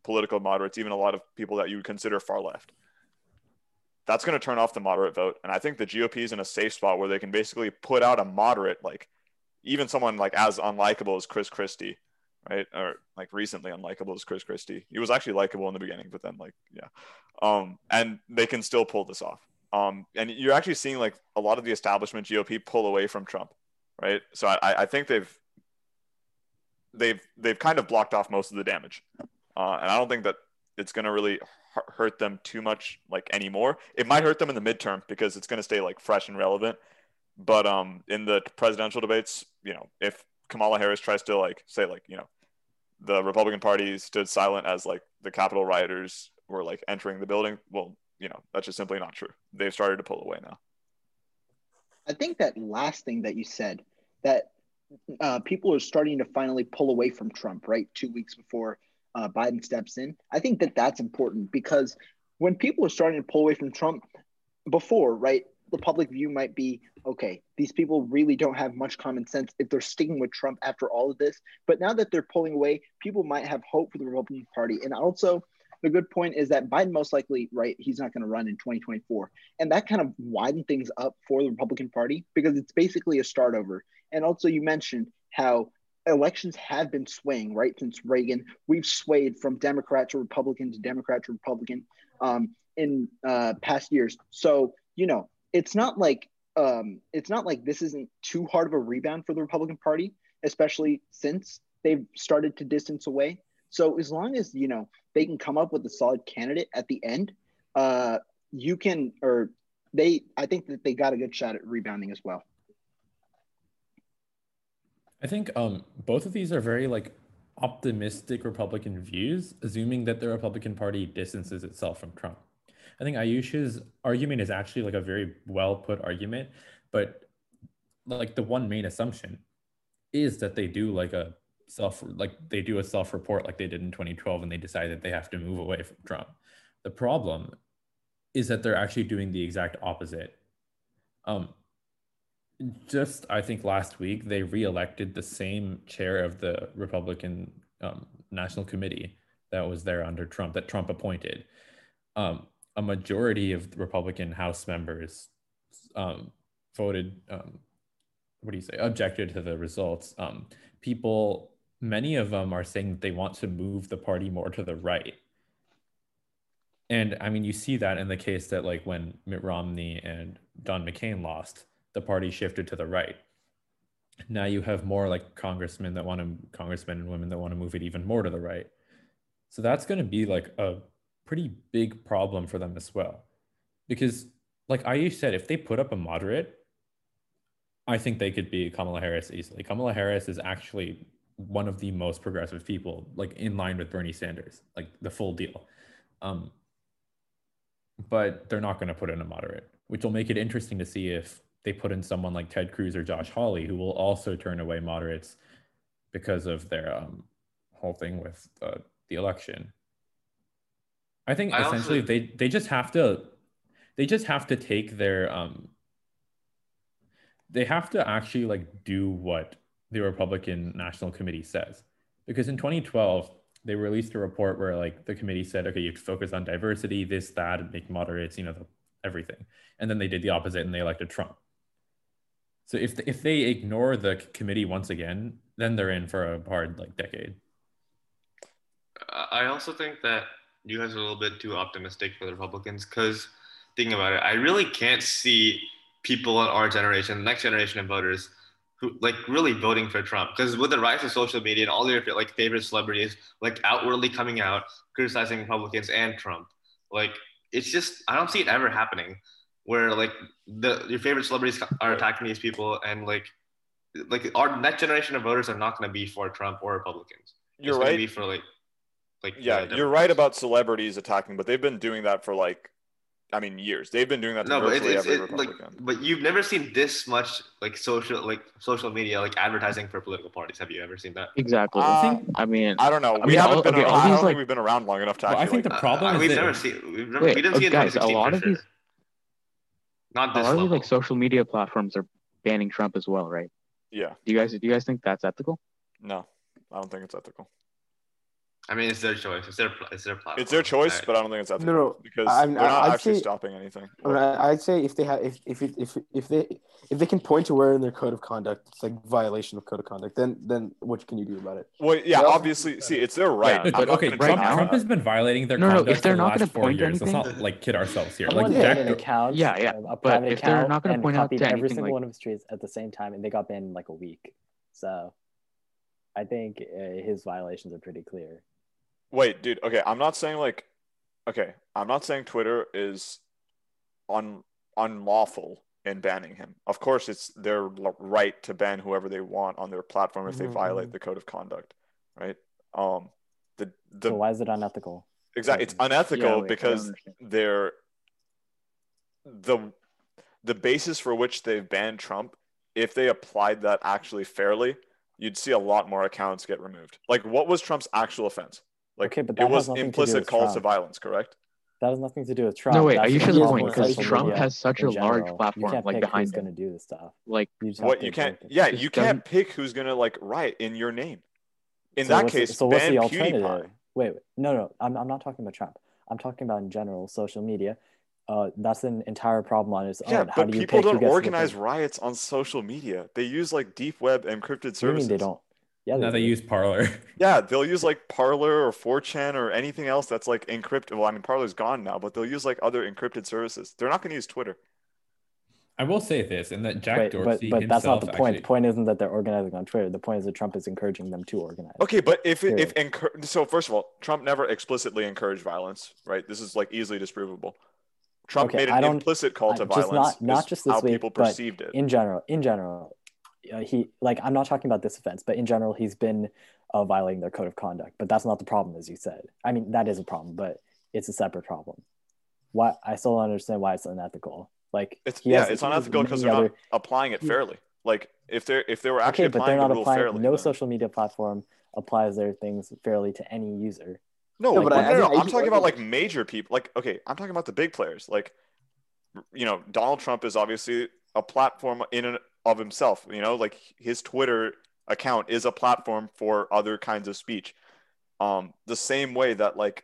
political moderates, even a lot of people that you would consider far left. That's going to turn off the moderate vote, and I think the GOP is in a safe spot where they can basically put out a moderate, like even someone like as unlikable as Chris Christie, right? Or like recently unlikable as Chris Christie. He was actually likable in the beginning, but then like yeah, um, and they can still pull this off. Um, and you're actually seeing like a lot of the establishment GOP pull away from Trump, right? So I, I think they've they've they've kind of blocked off most of the damage, uh, and I don't think that it's going to really hurt them too much like anymore. It might hurt them in the midterm because it's going to stay like fresh and relevant. But um, in the presidential debates, you know, if Kamala Harris tries to like say like you know, the Republican Party stood silent as like the Capitol rioters were like entering the building, well, you know, that's just simply not true. They've started to pull away now. I think that last thing that you said, that uh, people are starting to finally pull away from Trump, right? Two weeks before uh, Biden steps in. I think that that's important because when people are starting to pull away from Trump before, right, the public view might be okay, these people really don't have much common sense if they're sticking with Trump after all of this. But now that they're pulling away, people might have hope for the Republican Party. And also, the good point is that Biden most likely, right, he's not going to run in 2024. And that kind of widened things up for the Republican Party because it's basically a start over. And also, you mentioned how elections have been swaying, right, since Reagan. We've swayed from Democrat to Republican to Democrat to Republican um, in uh, past years. So, you know, it's not like um, it's not like this isn't too hard of a rebound for the Republican Party, especially since they've started to distance away. So as long as you know they can come up with a solid candidate at the end, uh, you can or they. I think that they got a good shot at rebounding as well. I think um, both of these are very like optimistic Republican views, assuming that the Republican Party distances itself from Trump. I think Ayush's argument is actually like a very well put argument, but like the one main assumption is that they do like a self like they do a self report like they did in 2012 and they decide that they have to move away from Trump. The problem is that they're actually doing the exact opposite. Um, just I think last week they reelected the same chair of the Republican um, National Committee that was there under Trump that Trump appointed. Um, a majority of Republican House members um, voted. Um, what do you say? Objected to the results. Um, people, many of them are saying that they want to move the party more to the right. And I mean, you see that in the case that, like, when Mitt Romney and John McCain lost, the party shifted to the right. Now you have more like congressmen that want to, congressmen and women that want to move it even more to the right. So that's going to be like a pretty big problem for them as well. Because, like Ayush said, if they put up a moderate, I think they could be Kamala Harris easily. Kamala Harris is actually one of the most progressive people, like in line with Bernie Sanders, like the full deal. Um, but they're not going to put in a moderate, which will make it interesting to see if they put in someone like Ted Cruz or Josh Hawley, who will also turn away moderates because of their um, whole thing with uh, the election. I think I essentially also- they they just have to they just have to take their um they have to actually like do what the Republican National Committee says. Because in 2012, they released a report where like the committee said, okay, you have to focus on diversity, this, that, and make moderates, you know, the, everything. And then they did the opposite and they elected Trump. So if if they ignore the committee once again, then they're in for a hard like decade. I also think that you guys are a little bit too optimistic for the Republicans because thinking about it, I really can't see people in our generation, the next generation of voters, who like really voting for Trump. Because with the rise of social media and all your like favorite celebrities like outwardly coming out criticizing Republicans and Trump, like it's just I don't see it ever happening where like the your favorite celebrities are attacking these people and like like our next generation of voters are not going to be for Trump or Republicans. You're it's right. Be for like, like Yeah, the you're right about celebrities attacking, but they've been doing that for like, I mean, years. They've been doing that to No, but it's, virtually it's every it, like, Republican. but you've never seen this much like social like social media like advertising for political parties. Have you ever seen that? Exactly. Uh, I mean, I don't know. I we mean, haven't all- been. okay, around, I don't these, think like- we've been around long enough to Well, I actually. think the problem Uh, is we've that- never seen. We've never, Wait, we didn't uh, see it in guys, a lot for of sure. these- Not a this lot of level. these like social media platforms are banning Trump as well, right? yeah, Do you guys do you guys think that's ethical? no, I don't think it's ethical. I mean, it's their choice. It's their pl- it's their platform. It's their choice, I- but I don't think it's ethical no. because I mean, they're not I'd actually say- stopping anything. I mean, I- I'd say if they have, if if if if they if they can point to where in their code of conduct it's like violation of code of conduct, then then what can you do about it? Well, yeah, Well- obviously, see, it's their right. Yeah, But okay, Trump, now- Trump has been violating their No, no, conduct if they're for the not last gonna four point to years. Let's not like kid ourselves here. Someone Like Jack an account, Yeah, yeah, a but if they're not gonna point out copied to every single like- one of his tweets at the same time, and they got banned in like a week. So, I think uh, his violations are pretty clear. Wait, dude. Okay, I'm not saying like, okay, I'm not saying Twitter is un unlawful in banning him. Of course, it's their l- right to ban whoever they want on their platform if they Mhm, violate the code of conduct, right? Um, the the so why is it unethical? exactly it's unethical Yeah, wait, because they're the the basis for which they've banned Trump. If they applied that actually fairly, you'd see a lot more accounts get removed. Like, what was Trump's actual offense? Like, Okay, but it that has was nothing to do implicit with calls to violence, correct? That has nothing to do with Trump. No, wait, That's are you sure the point? Because Trump has such a in large platform, like pick behind who's him. going to do this stuff. Like, You just What you can't, vote yeah, you doesn't- can't pick who's gonna like riot in your name. In So that case, so what's ban the alternative? PewDiePie. Wait, wait, no, no, I'm, I'm not talking about Trump. I'm talking about in general social media. Uh, that's an entire problem on its own. Yeah, How but do you people pick don't organize riots on social media. They use like deep web encrypted What do you services. mean they don't? Yeah, now they use Parler. Yeah, they'll use like Parler or 4chan or anything else that's like encrypted. Well, I mean, Parler's gone now, but they'll use like other encrypted services. They're not going to use Twitter. I will say this, and that Jack Wait, but Dorsey but that's not the point. actually- The point isn't that they're organizing on Twitter. The point is that Trump is encouraging them to organize. Okay, but if it, if encour- so, first of all, Trump never explicitly encouraged violence, right? This is like easily disprovable. Trump Okay, made I an don't- implicit call I- to just violence. not- not just this how week, people but perceived it. in general, in general, uh, he like I'm not talking about this offense, but in general, he's been uh, violating their code of conduct. But that's not the problem, as you said. I mean, that is a problem, but it's a separate problem. Why I still don't understand why it's unethical. Like It's yeah, has- it's unethical because they're other- not applying it Yeah. fairly. Like if they're if they were Okay, actually but they're not the rule applying. fairly, no then- social media platform applies their things fairly to any user. No, No, but but I- I no, no, think- I I'm talking about like major people. Like, okay, I'm talking about the big players. Like, you know, Donald Trump is obviously a platform in and of himself. You know, like his Twitter account is a platform for other kinds of speech. Um, the same way that like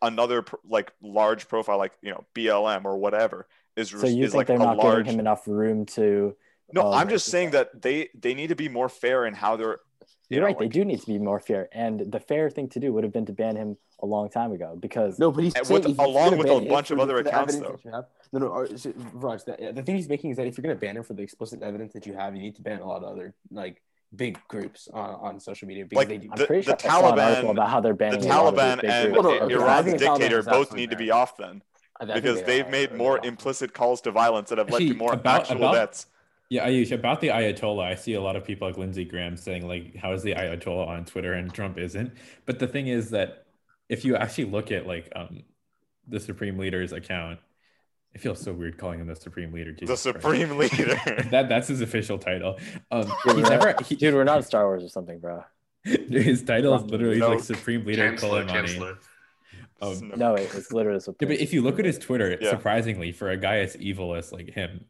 another pr- like large profile, like you know BLM or whatever, is So you is think like they're not large. giving him enough room to? no, uh, I'm just saying that they they need to be more fair in how they're. You You're know, right. They do need to be more fair, and the fair thing to do would have been to ban him a long time ago because No, but he's saying with- if you're along with a bunch of other accounts, evidence that you have- no, no, or, so, Raj, the, the thing he's making is that if you're going to ban him for the explicit evidence that you have, you need to ban a lot of other like big groups on, on social media because Like they do. I'm the- sure the I saw an article Taliban- about how they're banning a lot of these Taliban and groups. Well, no, okay, Iran's think the Taliban dictator both absolutely need to be off then. I- I think because they they've are- made more implicit calls to violence that have led to more actual deaths. Yeah, Ayush, about the Ayatollah, I see a lot of people like Lindsey Graham saying like, "How is the Ayatollah on Twitter and Trump isn't?" But the thing is that if you actually look at like um the Supreme Leader's account, it feels so weird calling him the Supreme Leader. The Jesus Christ. supreme leader. that that's his official title. Um, Dude, he's we're never not- he, dude, we're not Star Wars or something, bro. his title is literally No. like Supreme Leader Chancellor, Soleimani. Chancellor. Um, No, it, it's literally. Yeah, but if you look at his Twitter, Yeah. surprisingly, for a guy as evil as like him,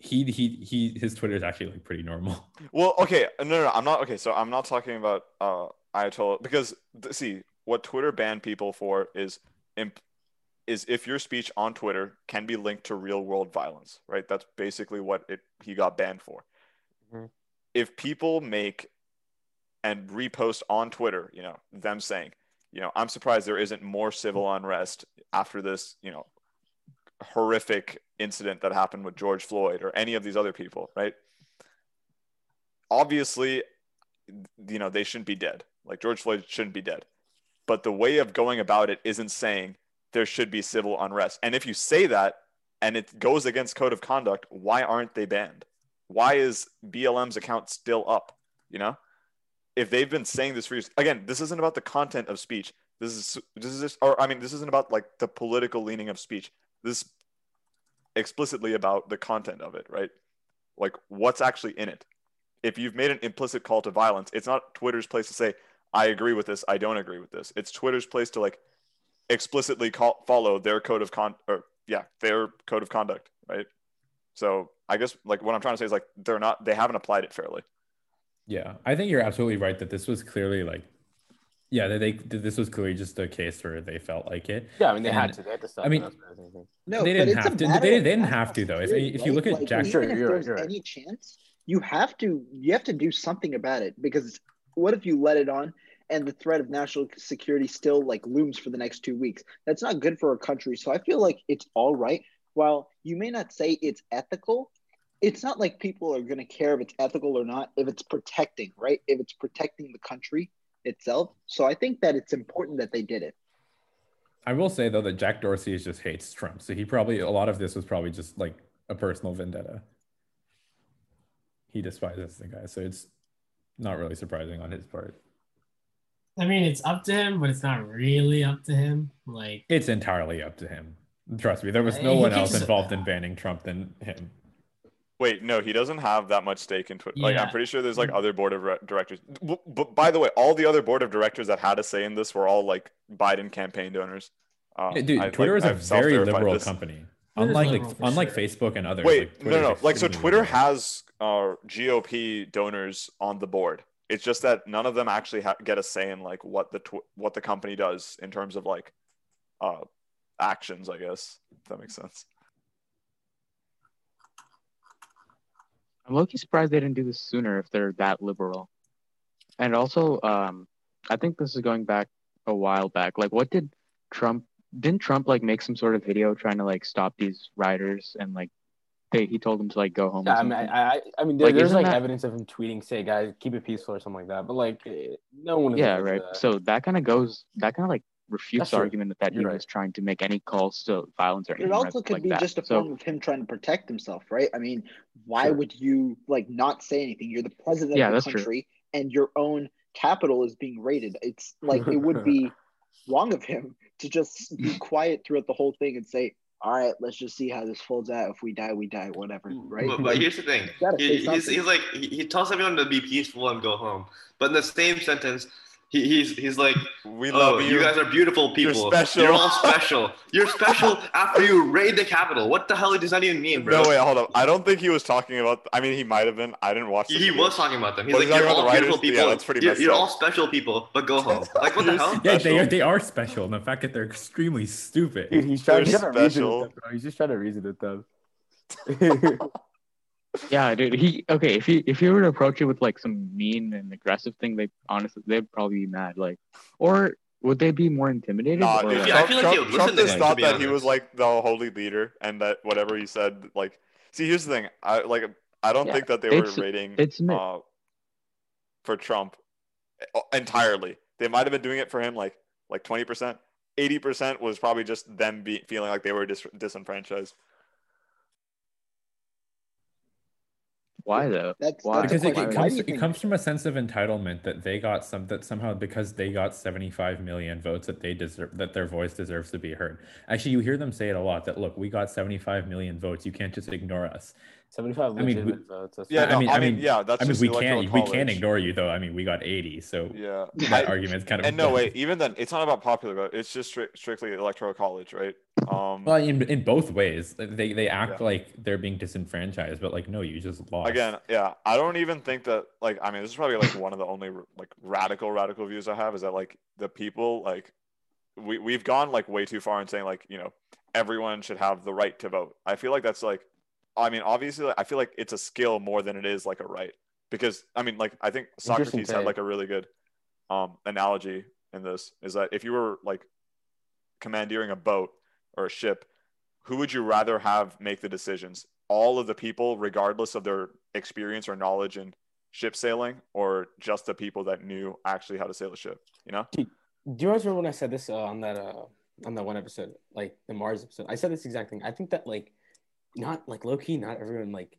he he he his Twitter is actually like pretty normal. well, okay, no, no, no, I'm not. Okay, so I'm not talking about uh, Ayatollah because see what Twitter banned people for is imp- is if your speech on Twitter can be linked to real world violence, right? That's basically what it he got banned for. Mhm. If people make and repost on Twitter, you know, them saying, you know, I'm surprised there isn't more civil unrest after this, you know, horrific incident that happened with George Floyd or any of these other people, right? Obviously, you know, they shouldn't be dead. Like George Floyd shouldn't be dead. But the way of going about it isn't saying there should be civil unrest. And if you say that and it goes against code of conduct, why aren't they banned? Why is BLM's account still up? You know? If they've been saying this for years, again, this isn't about the content of speech. This is this is or I mean, this isn't about like the political leaning of speech. This is explicitly about the content of it, right? Like what's actually in it. If you've made an implicit call to violence, it's not Twitter's place to say, I agree with this, I don't agree with this. It's Twitter's place to like explicitly call, follow their code of con or yeah, their code of conduct, right? So I guess like what I'm trying to say is like they're not they haven't applied it fairly. Yeah, I think you're absolutely right that this was clearly like, yeah, that they this was clearly just a case where they felt like it. Yeah, I mean they And- had to. They had to stop. I mean, it, that's what I was thinking. No, They didn't have to- matter they didn't have to, though. If- security, if you look at Like, Jack- Sure, if you're right, there's right. any chance, you have to you have to do something about it because what if you let it on and the threat of national security still like looms for the next two weeks? That's not good for our country. So I feel like it's all right. While you may not say it's ethical, it's not like people are going to care if it's ethical or not if it's protecting, right? If it's protecting the country itself. So I think that it's important that they did it. I will say though that Jack Dorsey just hates Trump, so he probably a lot of this was probably just like a personal vendetta. He despises the guy, so it's not really surprising on his part. I mean, it's up to him, but it's not really up to him. Like, It's entirely up to him. Trust me, there was no one else involved in banning Trump than him. Wait, no, he doesn't have that much stake in Twitter. Like, I'm pretty sure there's like other board of re- directors. W- But by the way, all the other board of directors that had a say in this were all like Biden campaign donors. Um, Yeah, dude, I- Twitter like, is a I've very liberal this. company. Twitter's Unlike liberal like, unlike sure. Facebook and others. Wait, like, no, no, like so Twitter liberal. has uh, GOP donors on the board. It's just that none of them actually ha- get a say in like what the tw- what the company does in terms of like uh, actions. I guess if that makes sense. I'm low-key surprised they didn't do this sooner if they're that liberal. And also, um, I think this is going back a while back. Like, what did Trump? Didn't Trump like make some sort of video trying to like stop these rioters and like they he told them to like go home? Yeah, I mean, I. I, I mean, there, Like, there's like that- evidence of him tweeting, "Say, guys, keep it peaceful" or something like that. But like, eh, no one. is yeah, right. that. So that kind of goes. That kind of like refutes That's the true. argument that he You're was trying to make any calls to violence or anything. It also could like be that. just a So- form of him trying to protect himself, right? I mean, why Sure. would you like not say anything? You're the president Yeah, of that's the true. country, and your own capital is being raided. It's like it would be wrong of him to just be mm. quiet throughout the whole thing and say, all right, let's just see how this folds out. If we die, we die, whatever, mm. right? But, but here's the thing. He, he's, he's like he, he tells everyone to be peaceful and go home. But in the same sentence, he, he's he's like, We "Oh, love you. you. guys are beautiful people. You're people. special." You're all special. You're special after you raid the capital. What the hell does that even mean, bro? No, wait, hold up. I don't think he was talking about. I mean, he might have been. I didn't watch. He, the he video. was talking about them. He's Was he like, you're all the beautiful writers? Yeah, that's pretty you're, you're all special people, but go home. Like, what the You're hell? Yeah, they are, they are special. And the fact that they're extremely stupid. Dude, he's trying, he's They're trying to reason special. with them. He's just trying to reason with them. Yeah, dude. He okay. If he if he were to approach it with like some mean and aggressive thing, they honestly they'd probably be mad. Like, or would they be more intimidated? Nah, or dude. like- Yeah, I Trump, feel like they Trump, would Trump listen to just him, thought to be that he was like the holy leader, and that whatever he said, like, see, here's the thing. I like. I don't Yeah, think that they were it's- rating it's mi- uh, for Trump uh, entirely. They might have been doing it for him, like like twenty percent. Eighty percent was probably just them be, feeling like they were dis- disenfranchised. Why though? That's, Why? that's because it, it comes it comes from a sense of entitlement that they got some that somehow because they got 75 million votes that they deserve that their voice deserves to be heard. Actually, you hear them say it a lot that look, we got 75 million votes. You can't just ignore us. 75 I mean, we- votes. That's Yeah, no, I mean- I I mean, mean- yeah, that's I mean, just we can't we can't ignore you though. I mean, we got 80, so Yeah, that I- argument's kind of and no, way. even then, it's not about popular vote. It's just stri- strictly electoral college, right? Um, Well, in, in both ways, they they act Yeah. like they're being disenfranchised, but like no, you just lost. again, yeah, I don't even think that like I mean, this is probably like one of the only like radical radical views I have is that like the people like we we've gone like way too far in saying like you know everyone should have the right to vote. I feel like that's like I mean, obviously, I feel like it's a skill more than it is like a right because I mean, like I think Socrates had like a really good um analogy in this is that if you were like commandeering a boat or a ship, who would you rather have make the decisions? All of the people, regardless of their experience or knowledge in ship sailing, or just the people that knew actually how to sail a ship? You know? Do you guys remember when I said this uh, on that uh, on that one episode, like the Mars episode? I said this exact thing. I think that like not like low key, not everyone like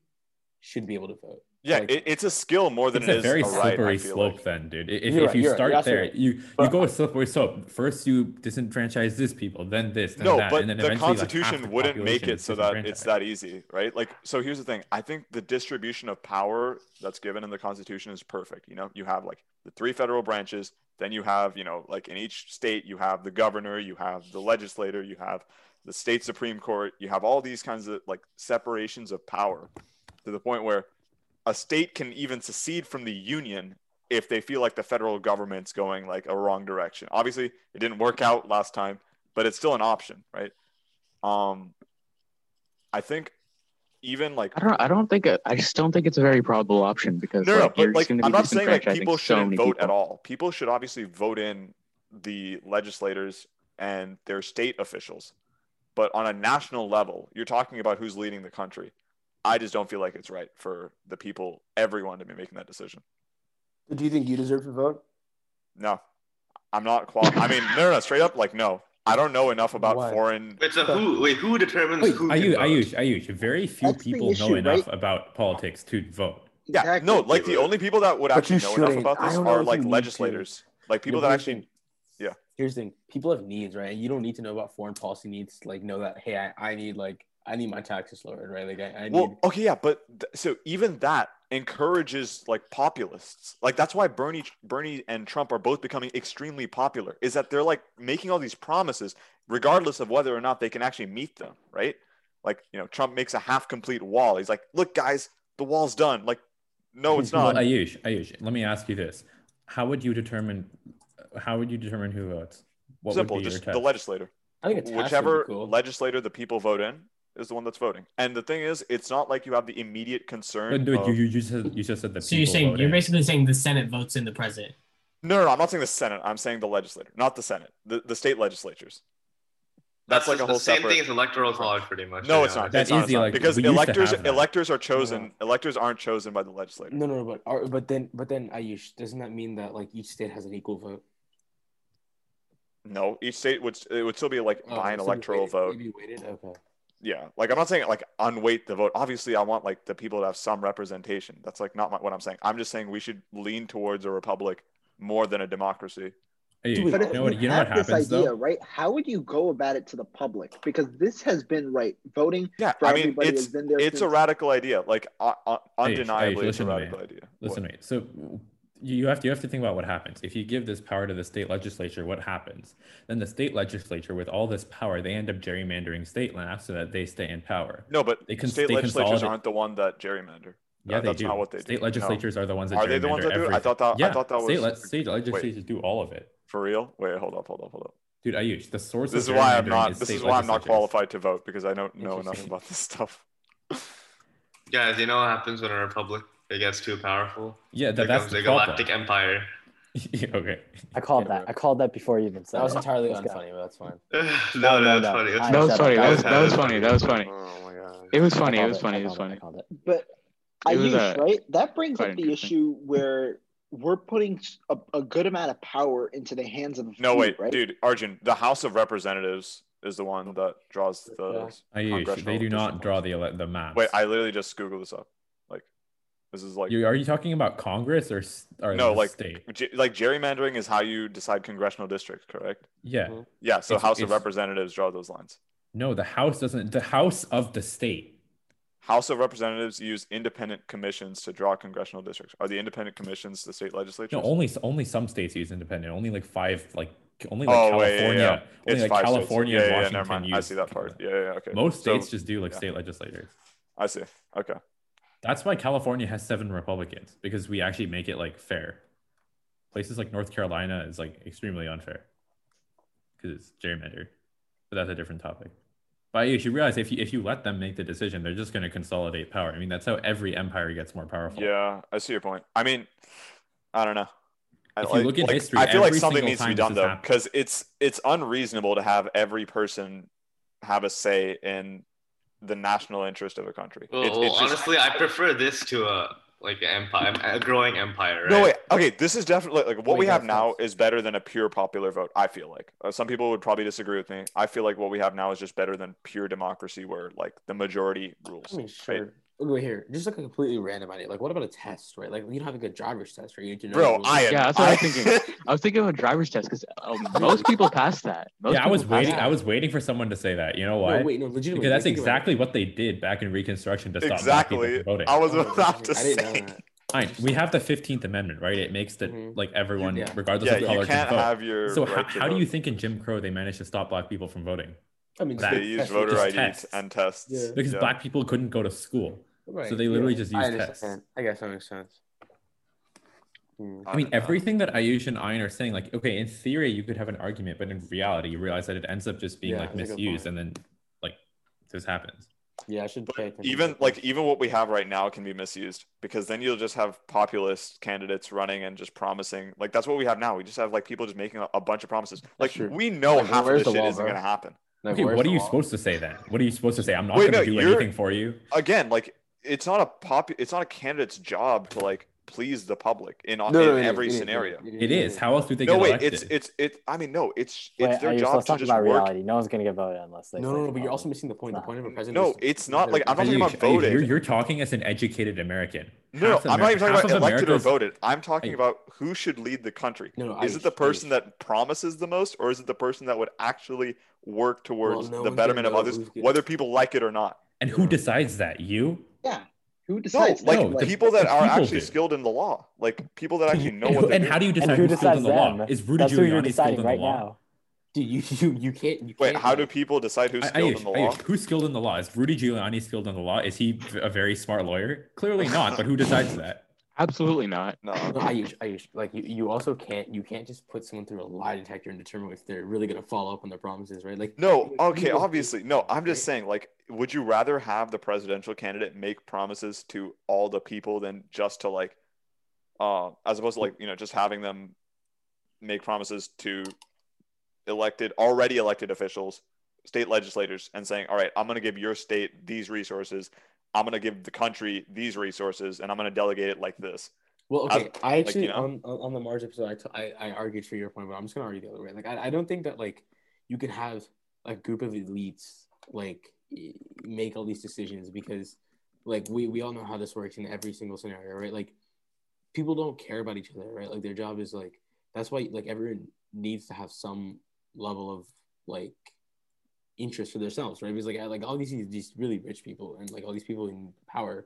should be able to vote. Yeah, Like- it, it's a skill more than it's it a very a right. Slippery feel slope, like. then, dude. If, You're if right, you you're right, start you're there, absolutely you you go a slippery slope. First, you disenfranchise this people, then this, then no, that, but and then the eventually, like, half Constitution the wouldn't make it so that it's that easy, right? Like, so here's the thing. I think the distribution of power that's given in the Constitution is perfect. You know, you have like the three federal branches, then you have, you know, like in each state, you have the governor, you have the legislator, you have the state Supreme Court, you have all these kinds of like separations of power to the point where a state can even secede from the union if they feel like the federal government's going like a wrong direction. Obviously, it didn't work out last time, but it's still an option, right? Um, I think even like I don't. I don't think. it- I just don't think it's a very probable option because no, no, like, you're but like I'm not saying like people shouldn't many vote people. at all. People should obviously vote in the legislators and their state officials. But on a national level, you're talking about who's leading the country. I just don't feel like it's right for the people, everyone, to be making that decision. Do you think you deserve to vote? No, I'm not qualified. I mean, no, no, no, straight up, like no. I don't know enough about Why? foreign. Wait, so who? Wait, who determines Wait, who? Ayush, can vote? Ayush, Ayush, very few That's the people know enough right? about politics to vote. Yeah, Exactly. no, like the only people that would actually know enough shouldn't. about this are like you need to. legislators, like people that actually. The yeah. thing. Here's the thing: people have needs, right? And you don't need to know about foreign policy needs. Like, know that hey, I, I need like I need my taxes lowered, right? Like, I, I need. Well, okay, yeah, but th- so even that encourages like populists. Like that's why Bernie, Bernie and Trump are both becoming extremely popular. Is that they're like making all these promises, regardless of whether or not they can actually meet them, right? Like you know, Trump makes a half-complete wall. He's like, "Look, guys, the wall's done." Like, no, it's Well, not. Ayush, Ayush, let me ask you this: How would you determine? How would you determine who votes? What Simple, just your the legislator. I think a tax would be Whichever cool. legislator the people vote in is the one that's voting. And the thing is, it's not like you have the immediate concern. But dude, of- you, you just said, you just said that. So you're saying you're basically saying the Senate votes in the president. No, no, no, I'm not saying the Senate. I'm saying the legislator, not the Senate. The, the state legislatures. That's, like a just whole the same separate. thing as electoral college, pretty much. no, to it's not. honest. That It's is it's the not. elect- because we used to electors electors are chosen. Electors aren't chosen by the legislator. No, no, no, but are, but then but then Ayush, doesn't that mean that like each state has an equal vote? No, each state would it would still be like Oh, by an so it'd be electoral weighted- vote. it'd be weighted? Okay. Yeah, like I'm not saying like unweight the vote. Obviously, I want like the people to have some representation. That's like not my, what I'm saying. I'm just saying we should lean towards a republic more than a democracy. Hey, Dude, you But if know what? you, You know have what this idea, though. right? How would you go about it to the public? Because this has been right. Voting Yeah, for I mean, everybody it's has been there. it's a radical idea. Like uh, uh, Hey, undeniably, it's a listen to me. radical idea. Listen What? to me. So you have to you have to think about what happens if you give this power to the state legislature. What happens? Then the state legislature, with all this power, they end up gerrymandering state land so that they stay in power. No, but They cons- state they legislatures aren't the one that gerrymander. Yeah, Uh, they that's do. not what they do. state No. legislatures are the ones that Are they the ones gerrymander that do it? I thought that- I Yeah, thought that state, was- le- state legislatures do all of it. For real? Wait, hold up, hold up, hold up. Dude, Ayush, the source This is why I'm gerrymandering not. is This state is why I'm not qualified to vote because I don't know enough about this stuff. Guys, you know what happens when a republic it gets too powerful? Yeah, that, that's becomes the a problem. galactic empire. okay. I called that. I called that before you even said That was entirely Let's go. unfunny, but that's fine. no, no, no, that's no. funny. That's That was funny. That was I that was funny. That was funny. Oh my god. It was funny. It was funny. It was funny. I called it. But It was, Ayush, uh, right? That brings up the issue where we're putting s- a, a good amount of power into the hands of No, few, wait, right? dude, Arjun. The House of Representatives is the one that draws the. Ayush, they do not draw the ele- the maps. Wait, I literally just googled this up. Like, this is like You, are you talking about Congress or, or no, like state? ge- like gerrymandering is how you decide congressional districts, correct? Yeah. Mhm. Yeah. So It's- House of Representatives draw those lines. No, the House doesn't. The House of the state. House of Representatives use independent commissions to draw congressional districts. Are the independent commissions the state legislatures? No, only only some states use independent. Only like five, like only like oh wait, California. yeah, yeah. Only It's like five states. California Yeah, and yeah, yeah, Washington never mind. use. I see that part. Yeah, yeah, okay. Most So- states just do like yeah. state legislators. I see. Okay. That's why California has seven Republicans because we actually make it like fair. Places like North Carolina is like extremely unfair because it's gerrymander, but that's a different topic. But you should realize if you if you let them make the decision, they're just going to consolidate power. I mean, that's how every empire gets more powerful. Yeah, I see your point. I mean, I don't know. I, If you look at history, I feel like something needs to be done though, because it's it's unreasonable to have every person have a say in the national interest of a country. Well, It- well, it's just- honestly, I prefer this to a like an empire, a growing empire. Right? No, wait. Okay, this is definitely like what Wait, we have that's now is better than a pure popular vote. I feel like uh, some people would probably disagree with me. I feel like what we have now is just better than pure democracy, where like the majority rules. I mean, right? Sure. Look here, just like a completely random idea. Like, what about a test, right? Like, you don't have a good driver's test, right? You need to know. Bro. I am. Yeah, that's what I was thinking. I was thinking of a driver's test because most people pass that. Most yeah, I was waiting. that. I was waiting for someone to say that. You know why? No, wait, no, legitimately. because that's think about it. exactly what they did back in Reconstruction to stop black people exactly. from voting. I was Oh, about to I didn't know say. that. Fine. We have the Fifteenth Amendment, right? It makes that Mhm. like everyone, Yeah. regardless Yeah, of you color, can't can vote. have your. so right how, to how do you think in Jim Crow they managed to stop black people from voting? I mean, That- they used voter just ID tests. and tests? Yeah. Because Yeah. black people couldn't go to school. Right, So they literally yeah. just use understand. tests. I guess that makes sense. Hmm. I mean, everything that Ayush and Ayn are saying, like, okay, in theory you could have an argument, but in reality you realize that it ends up just being Yeah, like that's a good misused, and then like this happens. Yeah, I should pay attention. even like even what we have right now can be misused because then you'll just have populist candidates running and just promising like that's what we have now we just have like people just making a, a bunch of promises like we know Like, half of this the shit wall, isn't going to happen Like, Okay, what are you law? supposed to say then? What are you supposed to say? I'm not going to no, do anything for you. again like it's not a pop it's not a candidate's job to like please the public in, No, in no, every it is, scenario It is. How else do they get voted? no get wait elected? it's it's it i mean no it's Wait, it's their job to talk just about work reality. No one's gonna get voted unless they. No, no, no, the but you're also missing the point. The point of a president. No, is- it's not like- I'm not talking about Ayush, voting. You're, you're talking as an educated American. no, no i'm not even talking about half of elected or voted i'm talking about who should lead the country No, no, is it the person Ayush. that promises the most or is it the person that would actually work towards no the betterment of others whether people like it or not And who decides that? You? Yeah. Who no decides? like No, that? the people that the are people actually do. skilled in the law like people that actually know and what who- they're and how do you decide who who's skilled in decides the law? Is Rudy That's who you're Giuliani skilled deciding in the right law? now. Dude, you you you can't. You wait can't, how do people decide who's I- skilled Ayush, in the law Ayush, who's skilled in the law? Is Rudy Giuliani skilled in the law? Is he a very smart lawyer? Clearly not, but who decides that? Absolutely not. no No, Ayush, Ayush, like you, you also can't you can't just put someone through a lie detector and determine if they're really gonna follow up on their promises, right? Like No, okay, obviously. No, I'm just right? saying, like, would you rather have the presidential candidate make promises to all the people than just to like uh as opposed to like, you know, just having them make promises to elected already elected officials, state legislators, and saying, All right, I'm gonna give your state these resources, I'm gonna give the country these resources, and I'm gonna delegate it like this. Well, As- okay. I like, actually you know? on, on the Mars episode, I, t- I I argued for your point, but I'm just gonna argue the other way. Like, I, I don't think that like you can have a group of elites like make all these decisions because like we we all know how this works in every single scenario, right? Like people don't care about each other, right? Like their job is like that's why like everyone needs to have some level of like interest for themselves, right? Because like like all these these really rich people and like all these people in power,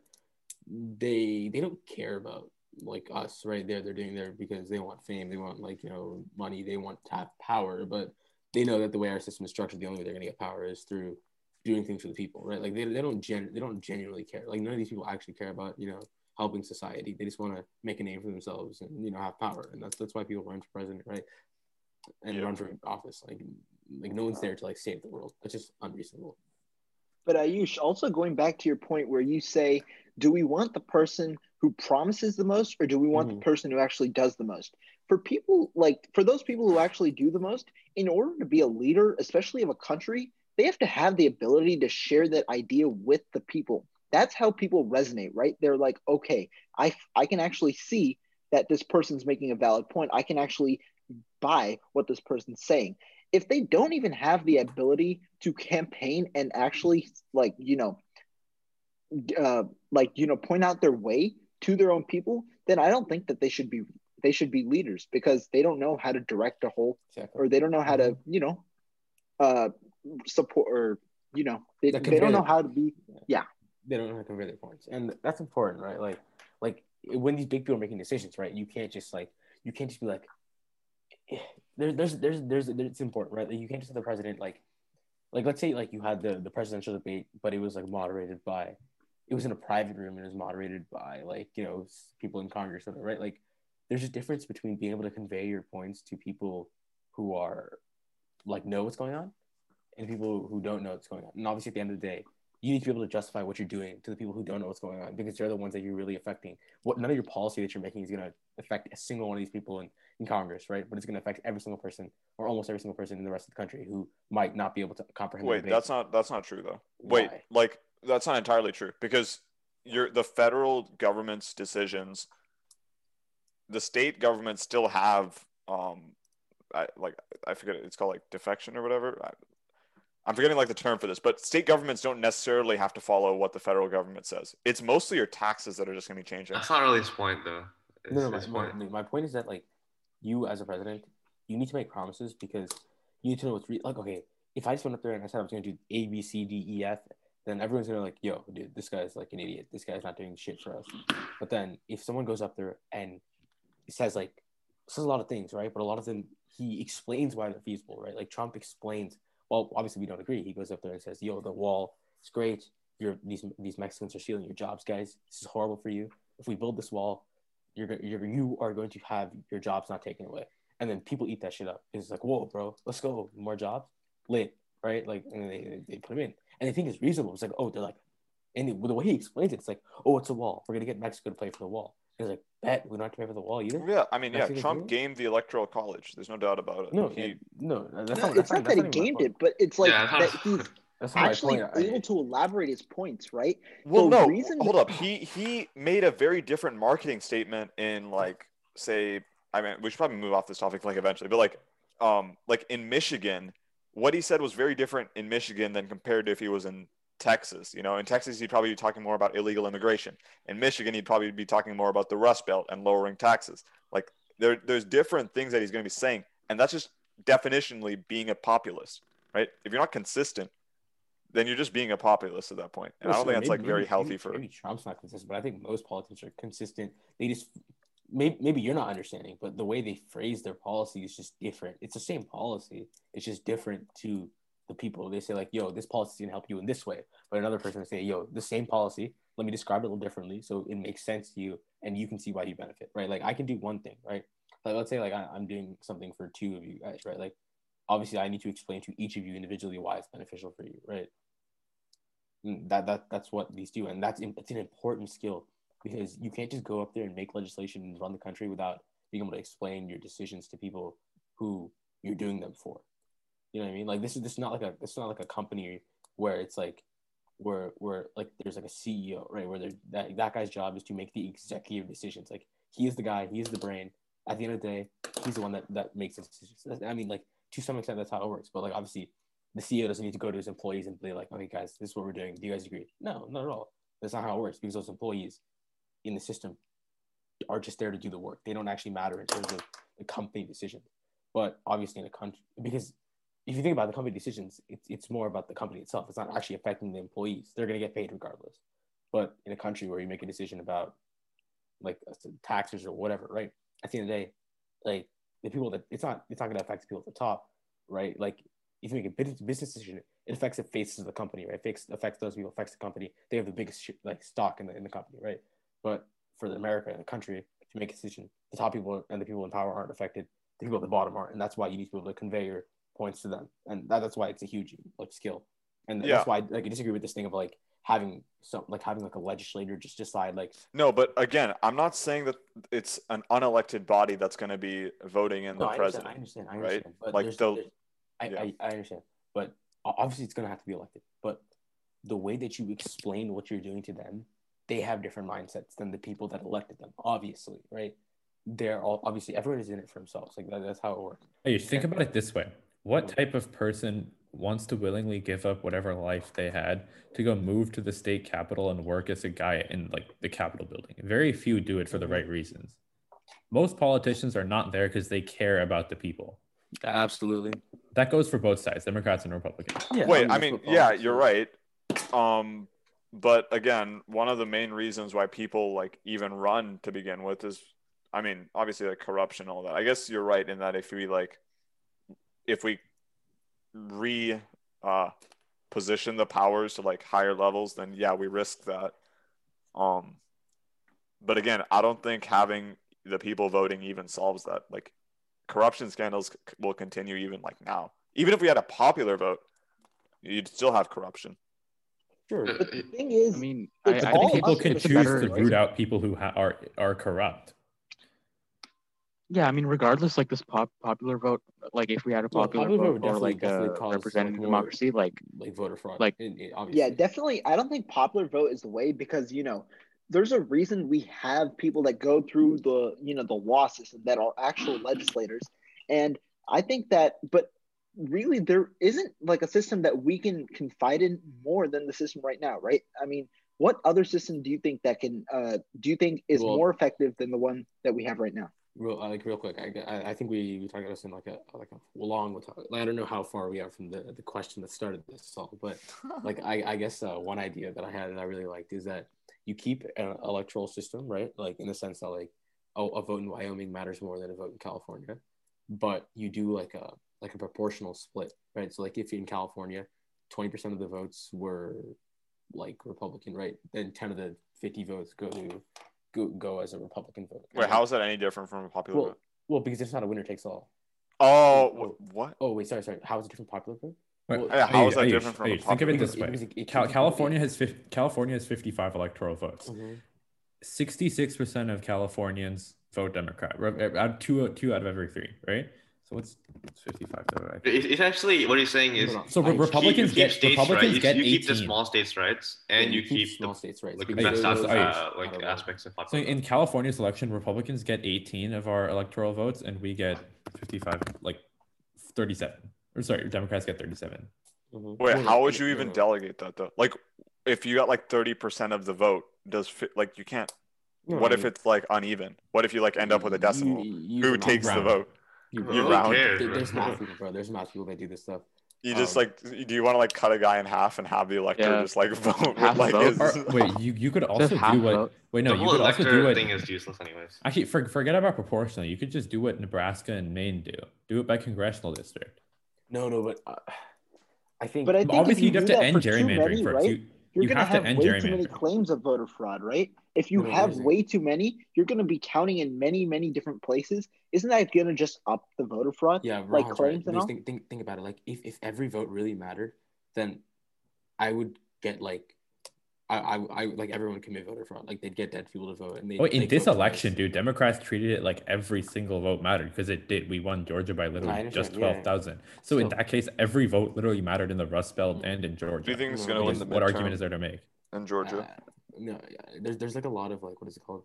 they they don't care about like us, right? There they're doing there because they want fame, they want like you know money, they want to have power, but they know that the way our system is structured, the only way they're gonna get power is through doing things for the people, right? Like they, they don't gen they don't genuinely care. Like none of these people actually care about you know helping society. They just want to make a name for themselves and you know have power, and that's that's why people run for president, right? And Yeah. run for office. Like like no one's there to like save the world. That's just unreasonable. But Ayush, also going back to your point where you say, do we want the person who promises the most or do we want Mhm. the person who actually does the most? For people like for those people who actually do the most, in order to be a leader, especially of a country, they have to have the ability to share that idea with the people. That's how people resonate, right? They're like, okay, I I can actually see that this person's making a valid point. I can actually buy what this person's saying if they don't even have the ability to campaign and actually like you know uh, like you know point out their way to their own people then i don't think that they should be they should be leaders because they don't know how to direct a whole Exactly. or they don't know how to you know uh support or you know they, they don't know how to be yeah. they don't know how to convey their points, and that's important, right? Like, like when these big people are making decisions, right? You can't just like you can't just be like, there's there's there's there's it's important, right? Like, you can't just have the president like, like let's say like you had the the presidential debate, but it was like moderated by, it was in a private room and it was moderated by like you know people in Congress, right? Like, there's a difference between being able to convey your points to people who are like know what's going on and people who don't know what's going on. And obviously, at the end of the day, you need to be able to justify what you're doing to the people who don't know what's going on because they're the ones that you're really affecting. What none of your policy that you're making is going to affect a single one of these people in, in Congress, right? But it's going to affect every single person or almost every single person in the rest of the country who might not be able to comprehend. Wait, debate. that's not that's not true though. Wait, Why? like that's not entirely true because you're the federal government's decisions. The state governments still have um, I like I forget it's called like defection or whatever. I, I'm forgetting like the term for this, but state governments don't necessarily have to follow what the federal government says. It's mostly your taxes that are just going to be changing. That's not really his point, though. It's no, no, my, point. my, my point is that like you as a president, you need to make promises because you need to know what's re- like. Okay, if I just went up there and I said I was going to do A, B, C, D, E, F, then everyone's gonna like, yo, dude, this guy's like an idiot. This guy's not doing shit for us. But then if someone goes up there and says like says a lot of things, right? But a lot of them he explains why they're feasible, right? Like Trump explains. Well, obviously we don't agree. He goes up there and says, "Yo, the wall is great. You're these these Mexicans are stealing your jobs, guys. This is horrible for you. If we build this wall, you're, go- you're you are going to have your jobs not taken away." And then people eat that shit up. It's like, "Whoa, bro, let's go. More jobs, lit, right?" Like, and they they put him in, and they think it's reasonable. It's like, oh, they're like, and the way he explains it, it's like, "Oh, it's a wall. We're gonna get Mexico to play for the wall." He's like, "Bet we don't have to pay for the wall either." Yeah, I mean, yeah, Mexico Trump too? gamed the electoral college. There's no doubt about it. No, He- yeah, no, that's No, not, it's that's not that's that he even my gamed it but it's like Yeah, that he's That's actually point. I- able to elaborate his points right Well, The no, reason- hold up. He he made a very different marketing statement in like say I mean we should probably move off this topic like eventually, but like um like in Michigan, what he said was very different in Michigan than compared to if he was in Texas. You know, in Texas he'd probably be talking more about illegal immigration. In Michigan he'd probably be talking more about the Rust Belt and lowering taxes. Like there there's different things that he's going to be saying, and that's just definitionally being a populist, right? If you're not consistent, then you're just being a populist at that point. And I don't Sure, think that's maybe- like very maybe- healthy maybe- for maybe Trump's not consistent, but I think most politicians are consistent. They just maybe maybe you're not understanding, but the way they phrase their policy is just different. It's the same policy. It's just different to the people. They say like, "Yo, this policy is gonna help you in this way," but another person will say, "Yo, the same policy. Let me describe it a little differently so it makes sense to you and you can see why you benefit." Right? Like I can do one thing, right? Like let's say like I, I'm doing something for two of you guys, right? Like obviously I need to explain to each of you individually why it's beneficial for you, right? Mm, that that that's what these do, and that's it's an important skill because you can't just go up there and make legislation and run the country without being able to explain your decisions to people who you're doing them for. You know what I mean? Like this is this is not like a this is not like a company where it's like where where like there's like a CEO, right? Where that that guy's job is to make the executive decisions. Like he is the guy, he is the brain. At the end of the day, he's the one that that makes the decisions. I mean, like to some extent, that's how it works. But like obviously, the CEO doesn't need to go to his employees and be like, okay, guys, this is what we're doing. Do you guys agree? No, not at all. That's not how it works because those employees in the system are just there to do the work. They don't actually matter in terms of the company decision. But obviously, in a country, because if you think about the company decisions, it's it's more about the company itself. It's not actually affecting the employees. They're going to get paid regardless. But in a country where you make a decision about like uh, taxes or whatever, right? At the end of the day, like the people that it's not it's not going to affect the people at the top, right? Like if you make a business decision, it affects the faces of the company, right? Affects affects those people, affects the company. They have the biggest sh- like stock in the in the company, right? But for the America and the country to make a decision, the top people and the people in power aren't affected. The people at the bottom aren't, and that's why you need to be able to convey your points to them, and that, that's why it's a huge like skill. And Yeah. that's why like I disagree with this thing of like having some like having like a legislator just decide like No, but again, I'm not saying that it's an unelected body that's going to be voting in No, the I president. understand. I understand. I right? But Like there's, the- there's- I, yeah. I, I understand. But obviously, it's going to have to be elected. But the way that you explain what you're doing to them, they have different mindsets than the people that elected them. Obviously, right? They're all obviously everyone is in it for themselves. Like that, that's how it works. Hey, think about it this way. What Mm. type of person wants to willingly give up whatever life they had to go move to the state capital and work as a guy in like the Capitol building? Very few do it for the Mhm. right reasons. Most politicians are not there because they care about the people. Absolutely. That goes for both sides, Democrats and Republicans. Yeah. Wait, I mean, what yeah, you're right. Um, but again, one of the main reasons why people like even run to begin with is, I mean, obviously like corruption, all that. I guess you're right in that if we like, if we re uh, position the powers to like higher levels, then yeah, we risk that. Um, but again, I don't think having the people voting even solves that. Like, corruption scandals c- will continue even like now. Even if we had a popular vote, you'd still have corruption. Sure. Uh, but the thing is, I mean, I, I think People can choose better, to root out people who ha- are are corrupt. Yeah, I mean, regardless, like this pop popular vote, like if we had a Well, popular, popular vote vote or like a representative more- democracy, like Like voter fraud. Like- in- in- obviously. yeah, definitely. I don't think popular vote is the way because you know there's a reason we have people that go through the you know the law system that are actual legislators, and I think that, but really there isn't like a system that we can confide in more than the system right now, right? I mean, what other system do you think that can uh do you think is Well- more effective than the one that we have right now? real like real quick I, I, I think we, we talked about this in like a like a long with like, I don't know how far we are from the, the question that started this all but like I, I guess uh, one idea that I had that I really liked is that you keep an electoral system right like in the sense that like oh, a vote in Wyoming matters more than a vote in California but you do like a like a proportional split right so like if in California 20% of the votes were like Republican right then 10 of the 50 votes go to go, go as a Republican vote Wait, how is that any different from a popular well, vote? well, because it's not a winner takes all. Oh, oh, wh- what? Oh wait, sorry, sorry. How is it different popular vote? Wait, Well, Yeah, how is that Ayush, different from a think of it this way: Because it- it Cal- California has 50, California has fifty-five electoral votes. Mhm. Sixty-six percent of Californians vote Democrat. Out two two out of every three, right? So what's it's fifty-five divided by It's actually what he's saying is No, no, So I- Republicans you keep get states Republicans right. get You, you keep the small states rights, Yeah, and you, keep, small the states rights. like because best those uh, like aspects of So in California's election, Republicans get 18 of our electoral votes, and we get 55, like 37. Or sorry, Democrats get 37. Mhm. Wait, No, no, how would you even delegate that though? Like, if you got like thirty percent of the vote, does fit like you can't? No, what I if it's like uneven? What if you like end up with a decimal? you- you- Who you takes the vote? You, Who you round? cares, There- bro? There's math people, bro. There's math people that do this stuff. You just Um, like, do you want to like cut a guy in half and have the elector Yeah. just like vote Half with like vote? his? Or, wait, you, you could also half do what? vote. Wait, no, the you could also do elector what? thing is useless, anyways. Actually, for, forget about proportional. You could just do what Nebraska and Maine do. Do it by congressional district. No, no, but uh, I think. But I think Obviously, you you'd have to end gerrymandering many, first. right? You, you're you going to have to have end way too many claims of voter fraud, right? If you No, have there's a- way too many, you're going to be counting in many, many different places. Isn't that going to just up the voter fraud? yeah, like Rohan's right. claims and all? think, think, think about it. Like, if, if every vote really mattered, then I would get like, I, I, I like everyone commit voter fraud. Like, they'd get dead people to vote. And they Oh, in this vote twice. election, dude, Democrats treated it like every single vote mattered because it did. We won Georgia by literally understand, just yeah, yeah. twelve thousand. So in that case, every vote literally mattered in the Rust Belt and in Georgia. Do you think it's gonna win guess the what argument is there to make? in Georgia? Uh, no, yeah, there's there's like a lot of like what is it called?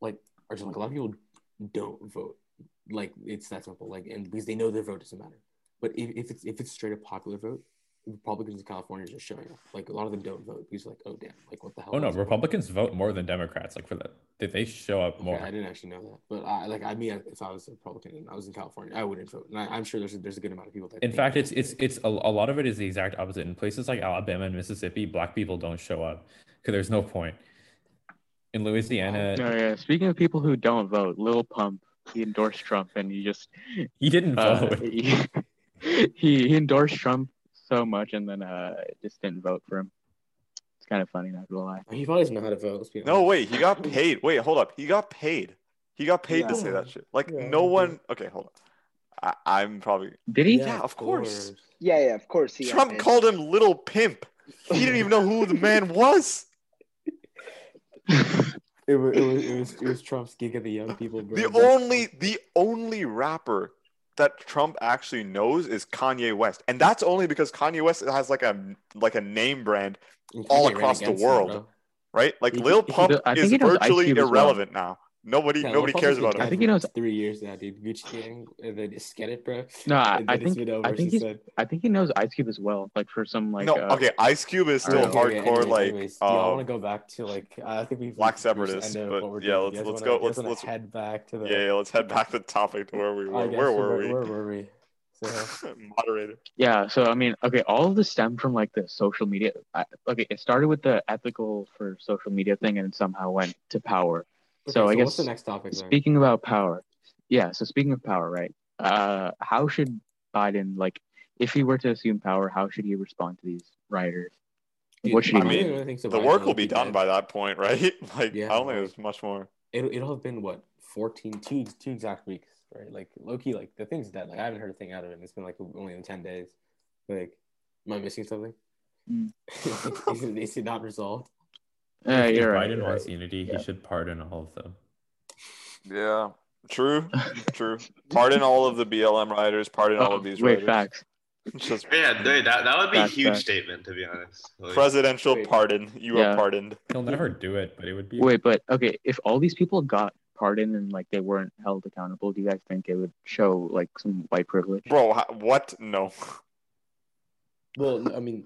Like, or just like a lot of people don't vote. Like it's that simple. Like, and because they know their vote doesn't matter. But if, if it's if it's straight up popular vote, Republicans in California are just showing up. Like a lot of them don't vote because like, oh damn, like what the hell? Oh no. Republicans vote more than Democrats. Like for that, Did they show up Okay, more? I didn't actually know that, but I like I mean, if I was a Republican and I was in California, I wouldn't vote. And I, I'm sure there's a, there's a good amount of people that. In fact, it's it's it's a, a lot of it is the exact opposite. In places like Alabama and Mississippi, black people don't show up because there's no point. In Louisiana, No, yeah. Speaking of people who don't vote, Lil Pump he endorsed Trump, and he just he didn't uh, vote. he, he he endorsed Trump so much, and then uh just didn't vote for him. It's kind of funny, not gonna lie. he probably doesn't know how to vote. Let's be No, wait, he got paid. Wait, hold up. He got paid. He got paid to say that shit. Like Yeah, no he did. one. Okay, hold on. I, I'm probably. Did he? Yeah, of course. Yeah, yeah, of course he. Trump called him little pimp. He didn't even know who the man was. It was, it was it was it was Trump's gig of the young people. Bro. The only the only rapper that Trump actually knows is Kanye West, and that's only because Kanye West has like a like a name brand, all across the against him, world. right? Like He- Lil he- Pump I think is he virtually as well. irrelevant now. Nobody Yeah, nobody cares about been him. I think dead he knows- three years now, dude. Gucci Gang, and then just get it, bro. No, I, I think over, I think said. I think he knows Ice Cube as well. Like for some like no, uh, okay, Ice Cube is still Okay, Okay, hardcore, anyways, like anyways, do y'all um, want to go back to like I think we've Black we've separatists, reached the end of but what we're yeah, let's- let's wanna- go- let's- let's- head back to the. yeah, yeah, let's head back to the topic to where we were. guess, Where were we? Where were we? So, Moderator. Yeah, so I mean, okay, all of this stemmed from like the social media. I, okay, it started with the ethical for social media thing, and somehow went to power. So okay, I what's guess the next topic? Then? speaking about power, yeah. So speaking of power, right? Uh, how should Biden like, if he were to assume power, how should he respond to these rioters? Dude, what should he I do? mean, really think so The work will be be done dead. by that point, right? Like Yeah, I don't think like- there's much more. It'll, it'll have been what 14 two two exact weeks right like loki like the thing's dead like i haven't heard a thing out of him. it's been like only in 10 days like am i missing something Mm. is, it, is it not resolved Uh, if you're right. Biden you're wants right. unity, Yeah. he should pardon all of them. Yeah, true, true. Pardon all of the BLM riders. Pardon all Oh, of these wait, rioters. facts. Just Yeah, dude, that, that would be a huge facts. statement to be honest. Like, presidential Wait. pardon. You Yeah. are pardoned. He'll never do it, but it would be. Wait, but okay, if all these people got pardoned and like they weren't held accountable, do you guys think it would show like some white privilege? Bro, what? No. well i mean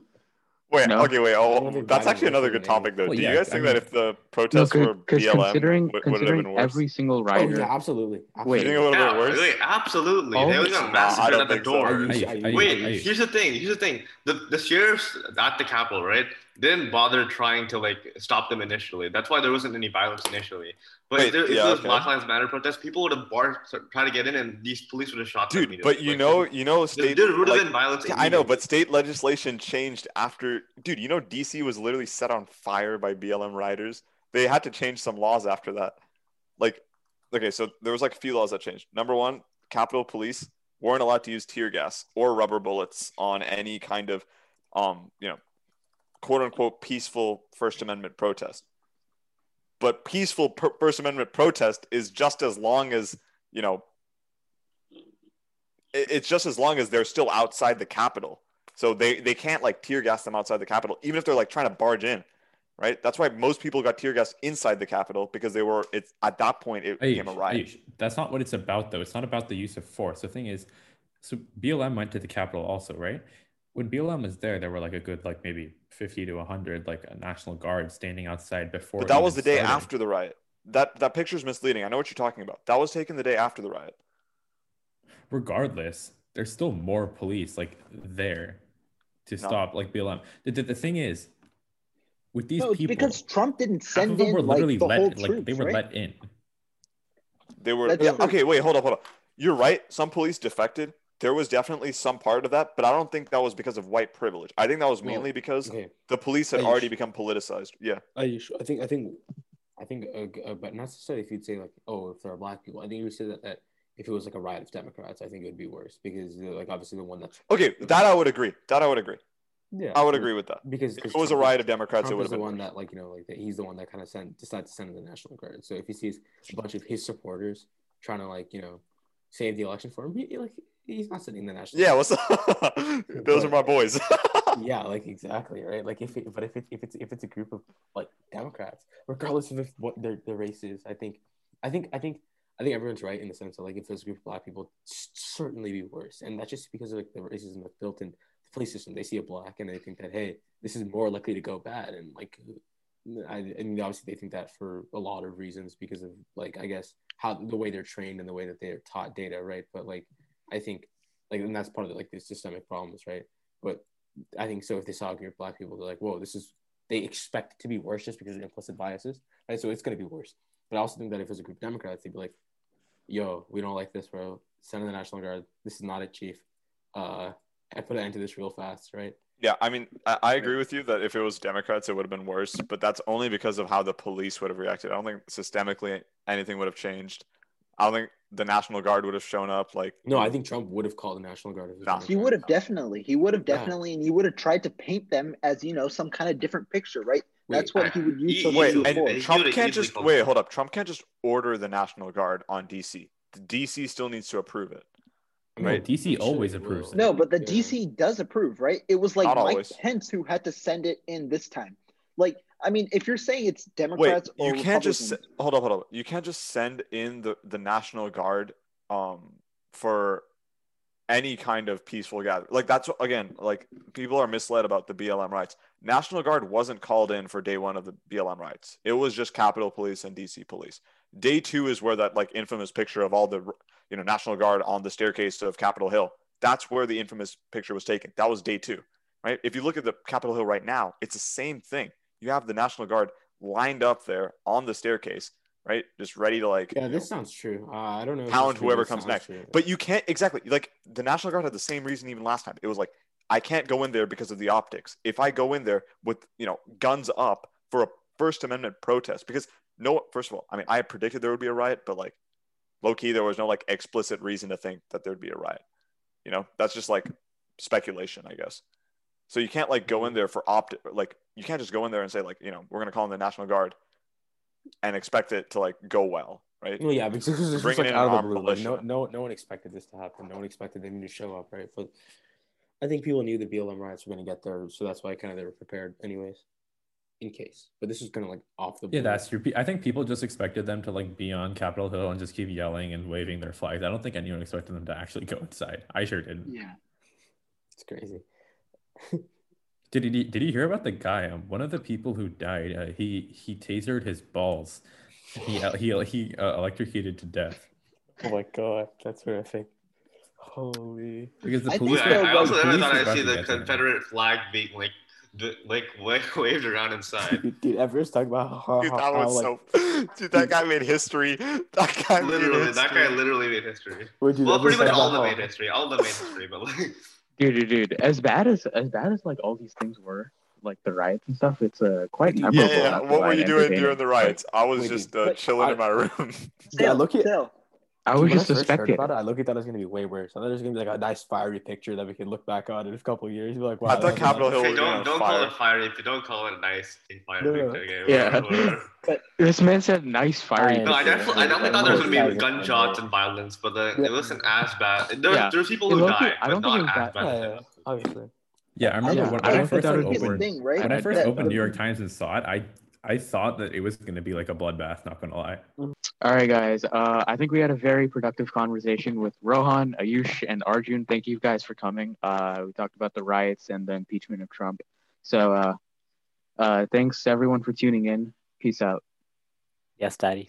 Wait, No. okay, wait. Oh, that's actually another good topic, though. Well, Do yeah, you guys I think mean- that if the No, protests were BLM, considering would, would it have been worse? every single rider? oh yeah absolutely, Wait. you think it would have yeah, been worse? wait, absolutely. Oh, they would nah, got I massacred at the think so. door. Are you- Ayush, are you- Ayush, Wait, here's the thing. Here's the thing. The the sheriffs at the Capitol, right, didn't bother trying to like stop them initially. That's why there wasn't any violence initially. But Wait, if, there, if yeah, there was okay. Black Lives Matter protests, people would have barred try to get in, and these police would have shot them. Dude, immediately. but you Like, know, you know, there, state. there would have like- been violence. Yeah, I know, but state legislation changed after. Dude, you know, DC was literally set on fire by BLM riders. They had to change some laws after that. Like, okay, so there was like a few laws that changed. Number one, Capitol Police weren't allowed to use tear gas or rubber bullets on any kind of, um, you know, quote unquote peaceful First Amendment protest. But peaceful per- First Amendment protest is just as long as you know it's just as long as they're still outside the Capitol. So they, they can't like tear gas them outside the Capitol, even if they're like trying to barge in, right? That's why most people got tear gas inside the Capitol because they were it's at that point it became a riot. Ayush, that's not what it's about, though. It's not about the use of force. The thing is, so BLM went to the Capitol also, right? When BLM was there, there were like a good, like maybe 50 to 100, like a National Guard standing outside before. But that was the day started. after the riot. That that picture is misleading. I know what you're talking about. That was taken the day after the riot. Regardless, there's still more police like there to No. stop like BLM. The, the, the thing is, with these No, people, because Trump didn't half send of them in were like literally the let, whole like troops, they were right? let in. They were That's yeah, true. okay, wait, hold up, hold up. You're right. Some police defected. There was definitely some part of that, but I don't think that was because of white privilege. I think that was mainly because Okay, the police had already become politicized. Yeah. I, I think I think I think, uh, uh, but not necessarily if you'd say like, oh, if there are black people. I think you would say that, that if it was like a riot of Democrats, I think it would be worse because like obviously the one that's Okay, that I would agree. That I would agree. yeah, I would agree with that. because If it was a riot of Democrats, Trump it would have the one worse. that like you know like that he's the one that kind of sent decided to send the National Guard. So if he sees a bunch of his supporters trying to like you know save the election for him, he, like he's not sitting in the National. Yeah, what's up? Those are my boys. yeah, like exactly right. Like if it, but if it, if it's if it's a group of like Democrats, regardless of if, what their their race is, I think, I think, I think, I think everyone's right in the sense that like if there's a group of black people, certainly be worse, and that's just because of like the racism that's built in the police system. They see a black and they think that hey, this is more likely to go bad, and like I, I mean, obviously they think that for a lot of reasons because of like I guess how the way they're trained and the way that they're taught data, right? But like I think like and that's part of the, like the systemic problems, right? But I think so if they saw a group of black people, they're like, whoa, this is they expect it to be worse just because of implicit biases, right? So it's gonna be worse. But I also think that if it was a group of Democrats, they'd be like, yo, we don't like this, bro. Send in the National Guard. This is not a chief. Uh, and put an end to this real fast, right? Yeah, I mean, I, I agree with you that if it was Democrats, it would have been worse, but that's only because of how the police would have reacted. I don't think systemically anything would have changed. I don't think the National Guard would have shown up. Like, No, I think Trump would have called the National Guard. if he Nah. He would have definitely. He would have Yeah. definitely, and he would have tried to paint them as you know some kind of different picture, right? That's Wait, what he would use. he- social wait, easily- and for. Trump can't just wait. Hold up, Trump can't just order the National Guard on DC. The DC still needs to approve it. No, Right. DC always approves. No, but the Yeah. DC does approve, right? It was like Not Mike always. Pence who had to send it in this time. Like, I mean, if you're saying it's Wait, Democrats or you can't just hold up, hold up. You can't just send in the the National Guard um for any kind of peaceful gathering. Like that's again, like people are misled about the BLM rights. National Guard wasn't called in for day one of the BLM rights. It was just Capitol Police and DC Police. Day two is where that like infamous picture of all the you know National Guard on the staircase of Capitol Hill. That's where the infamous picture was taken. That was day two, right? If you look at the Capitol Hill right now, it's the same thing. You have the National Guard lined up there on the staircase, right? Just ready to like Yeah, you know, this sounds true. Uh, I don't know. Pound whoever comes next. true. But you can't exactly like the National Guard had the same reason even last time. It was like I can't go in there because of the optics. If I go in there with you know guns up for a First Amendment protest, because no, first of all, I mean I predicted there would be a riot, but like low key there was no like explicit reason to think that there'd be a riot. You know, that's just like speculation, I guess. So you can't like go in mm-hmm. there for opt like you can't just go in there and say like you know we're gonna call in the National Guard and expect it to like go well, right? Well, yeah, because this was just like out of the blue. Like, no, no, no one expected this to happen. No one expected them to show up, right? But I think people knew the BLM riots were going to get there, so that's why kind of they were prepared, anyways, in case. But this is kind of like off the. Yeah, that's true. Pe- I think people just expected them to like be on Capitol Hill and just keep yelling and waving their flags. I don't think anyone expected them to actually go inside. I sure didn't. yeah, It's crazy. Did he did you hear about the guy? Um, one of the people who died. Uh, he he tasered his balls. He uh, he he uh, electrocuted to death Oh my god, that's horrific. Holy. because the I police. think Wait, were- so, I but also the never thought I'd see the get to him. Confederate flag being like, the, like wa- waved around inside. Dude, dude Everett's talking about how, Dude, how, that how, was like, so. Dude, that guy made history. That guy made literally, that guy literally made history. Wait, dude, Well, pretty much all of them made history. All of them made history, but like, Dude, dude, dude. As bad as as bad as like all these things were, like the riots and stuff, it's uh, quite Yeah, memorable. Yeah, yeah. What were you doing during the riots? I was Wait, just uh, but chilling I- in my room. Yeah, look at- still. I was when just a first. About it, I looked at that as gonna be way worse. I thought there's gonna be like a nice fiery picture that we could look back on in a couple of years. Be like, wow. I thought Capitol nice. Hill okay, was don't gonna don't call it fiery. Don't call it a nice fiery No, no. picture. Okay, Yeah. whatever. This man said nice fiery. I- No, I definitely, I definitely thought there was gonna be gunshots and violence, but the, it wasn't as bad. There, Yeah. there was people It who low-key- died, I but don't think not it was as that- bad. Yeah, as yeah, that. obviously. Yeah, I remember Yeah, when, I I first that like, would be the opened thing, right? when I I- first opened New York Times and saw it. I I thought that it was going to be like a bloodbath. Not gonna lie. All right, guys. Uh, I think we had a very productive conversation with Rohan, Ayush, and Arjun. Thank you guys for coming. Uh, we talked about the riots and the impeachment of Trump. So, uh, uh, thanks everyone for tuning in. Peace out. Yes, Daddy.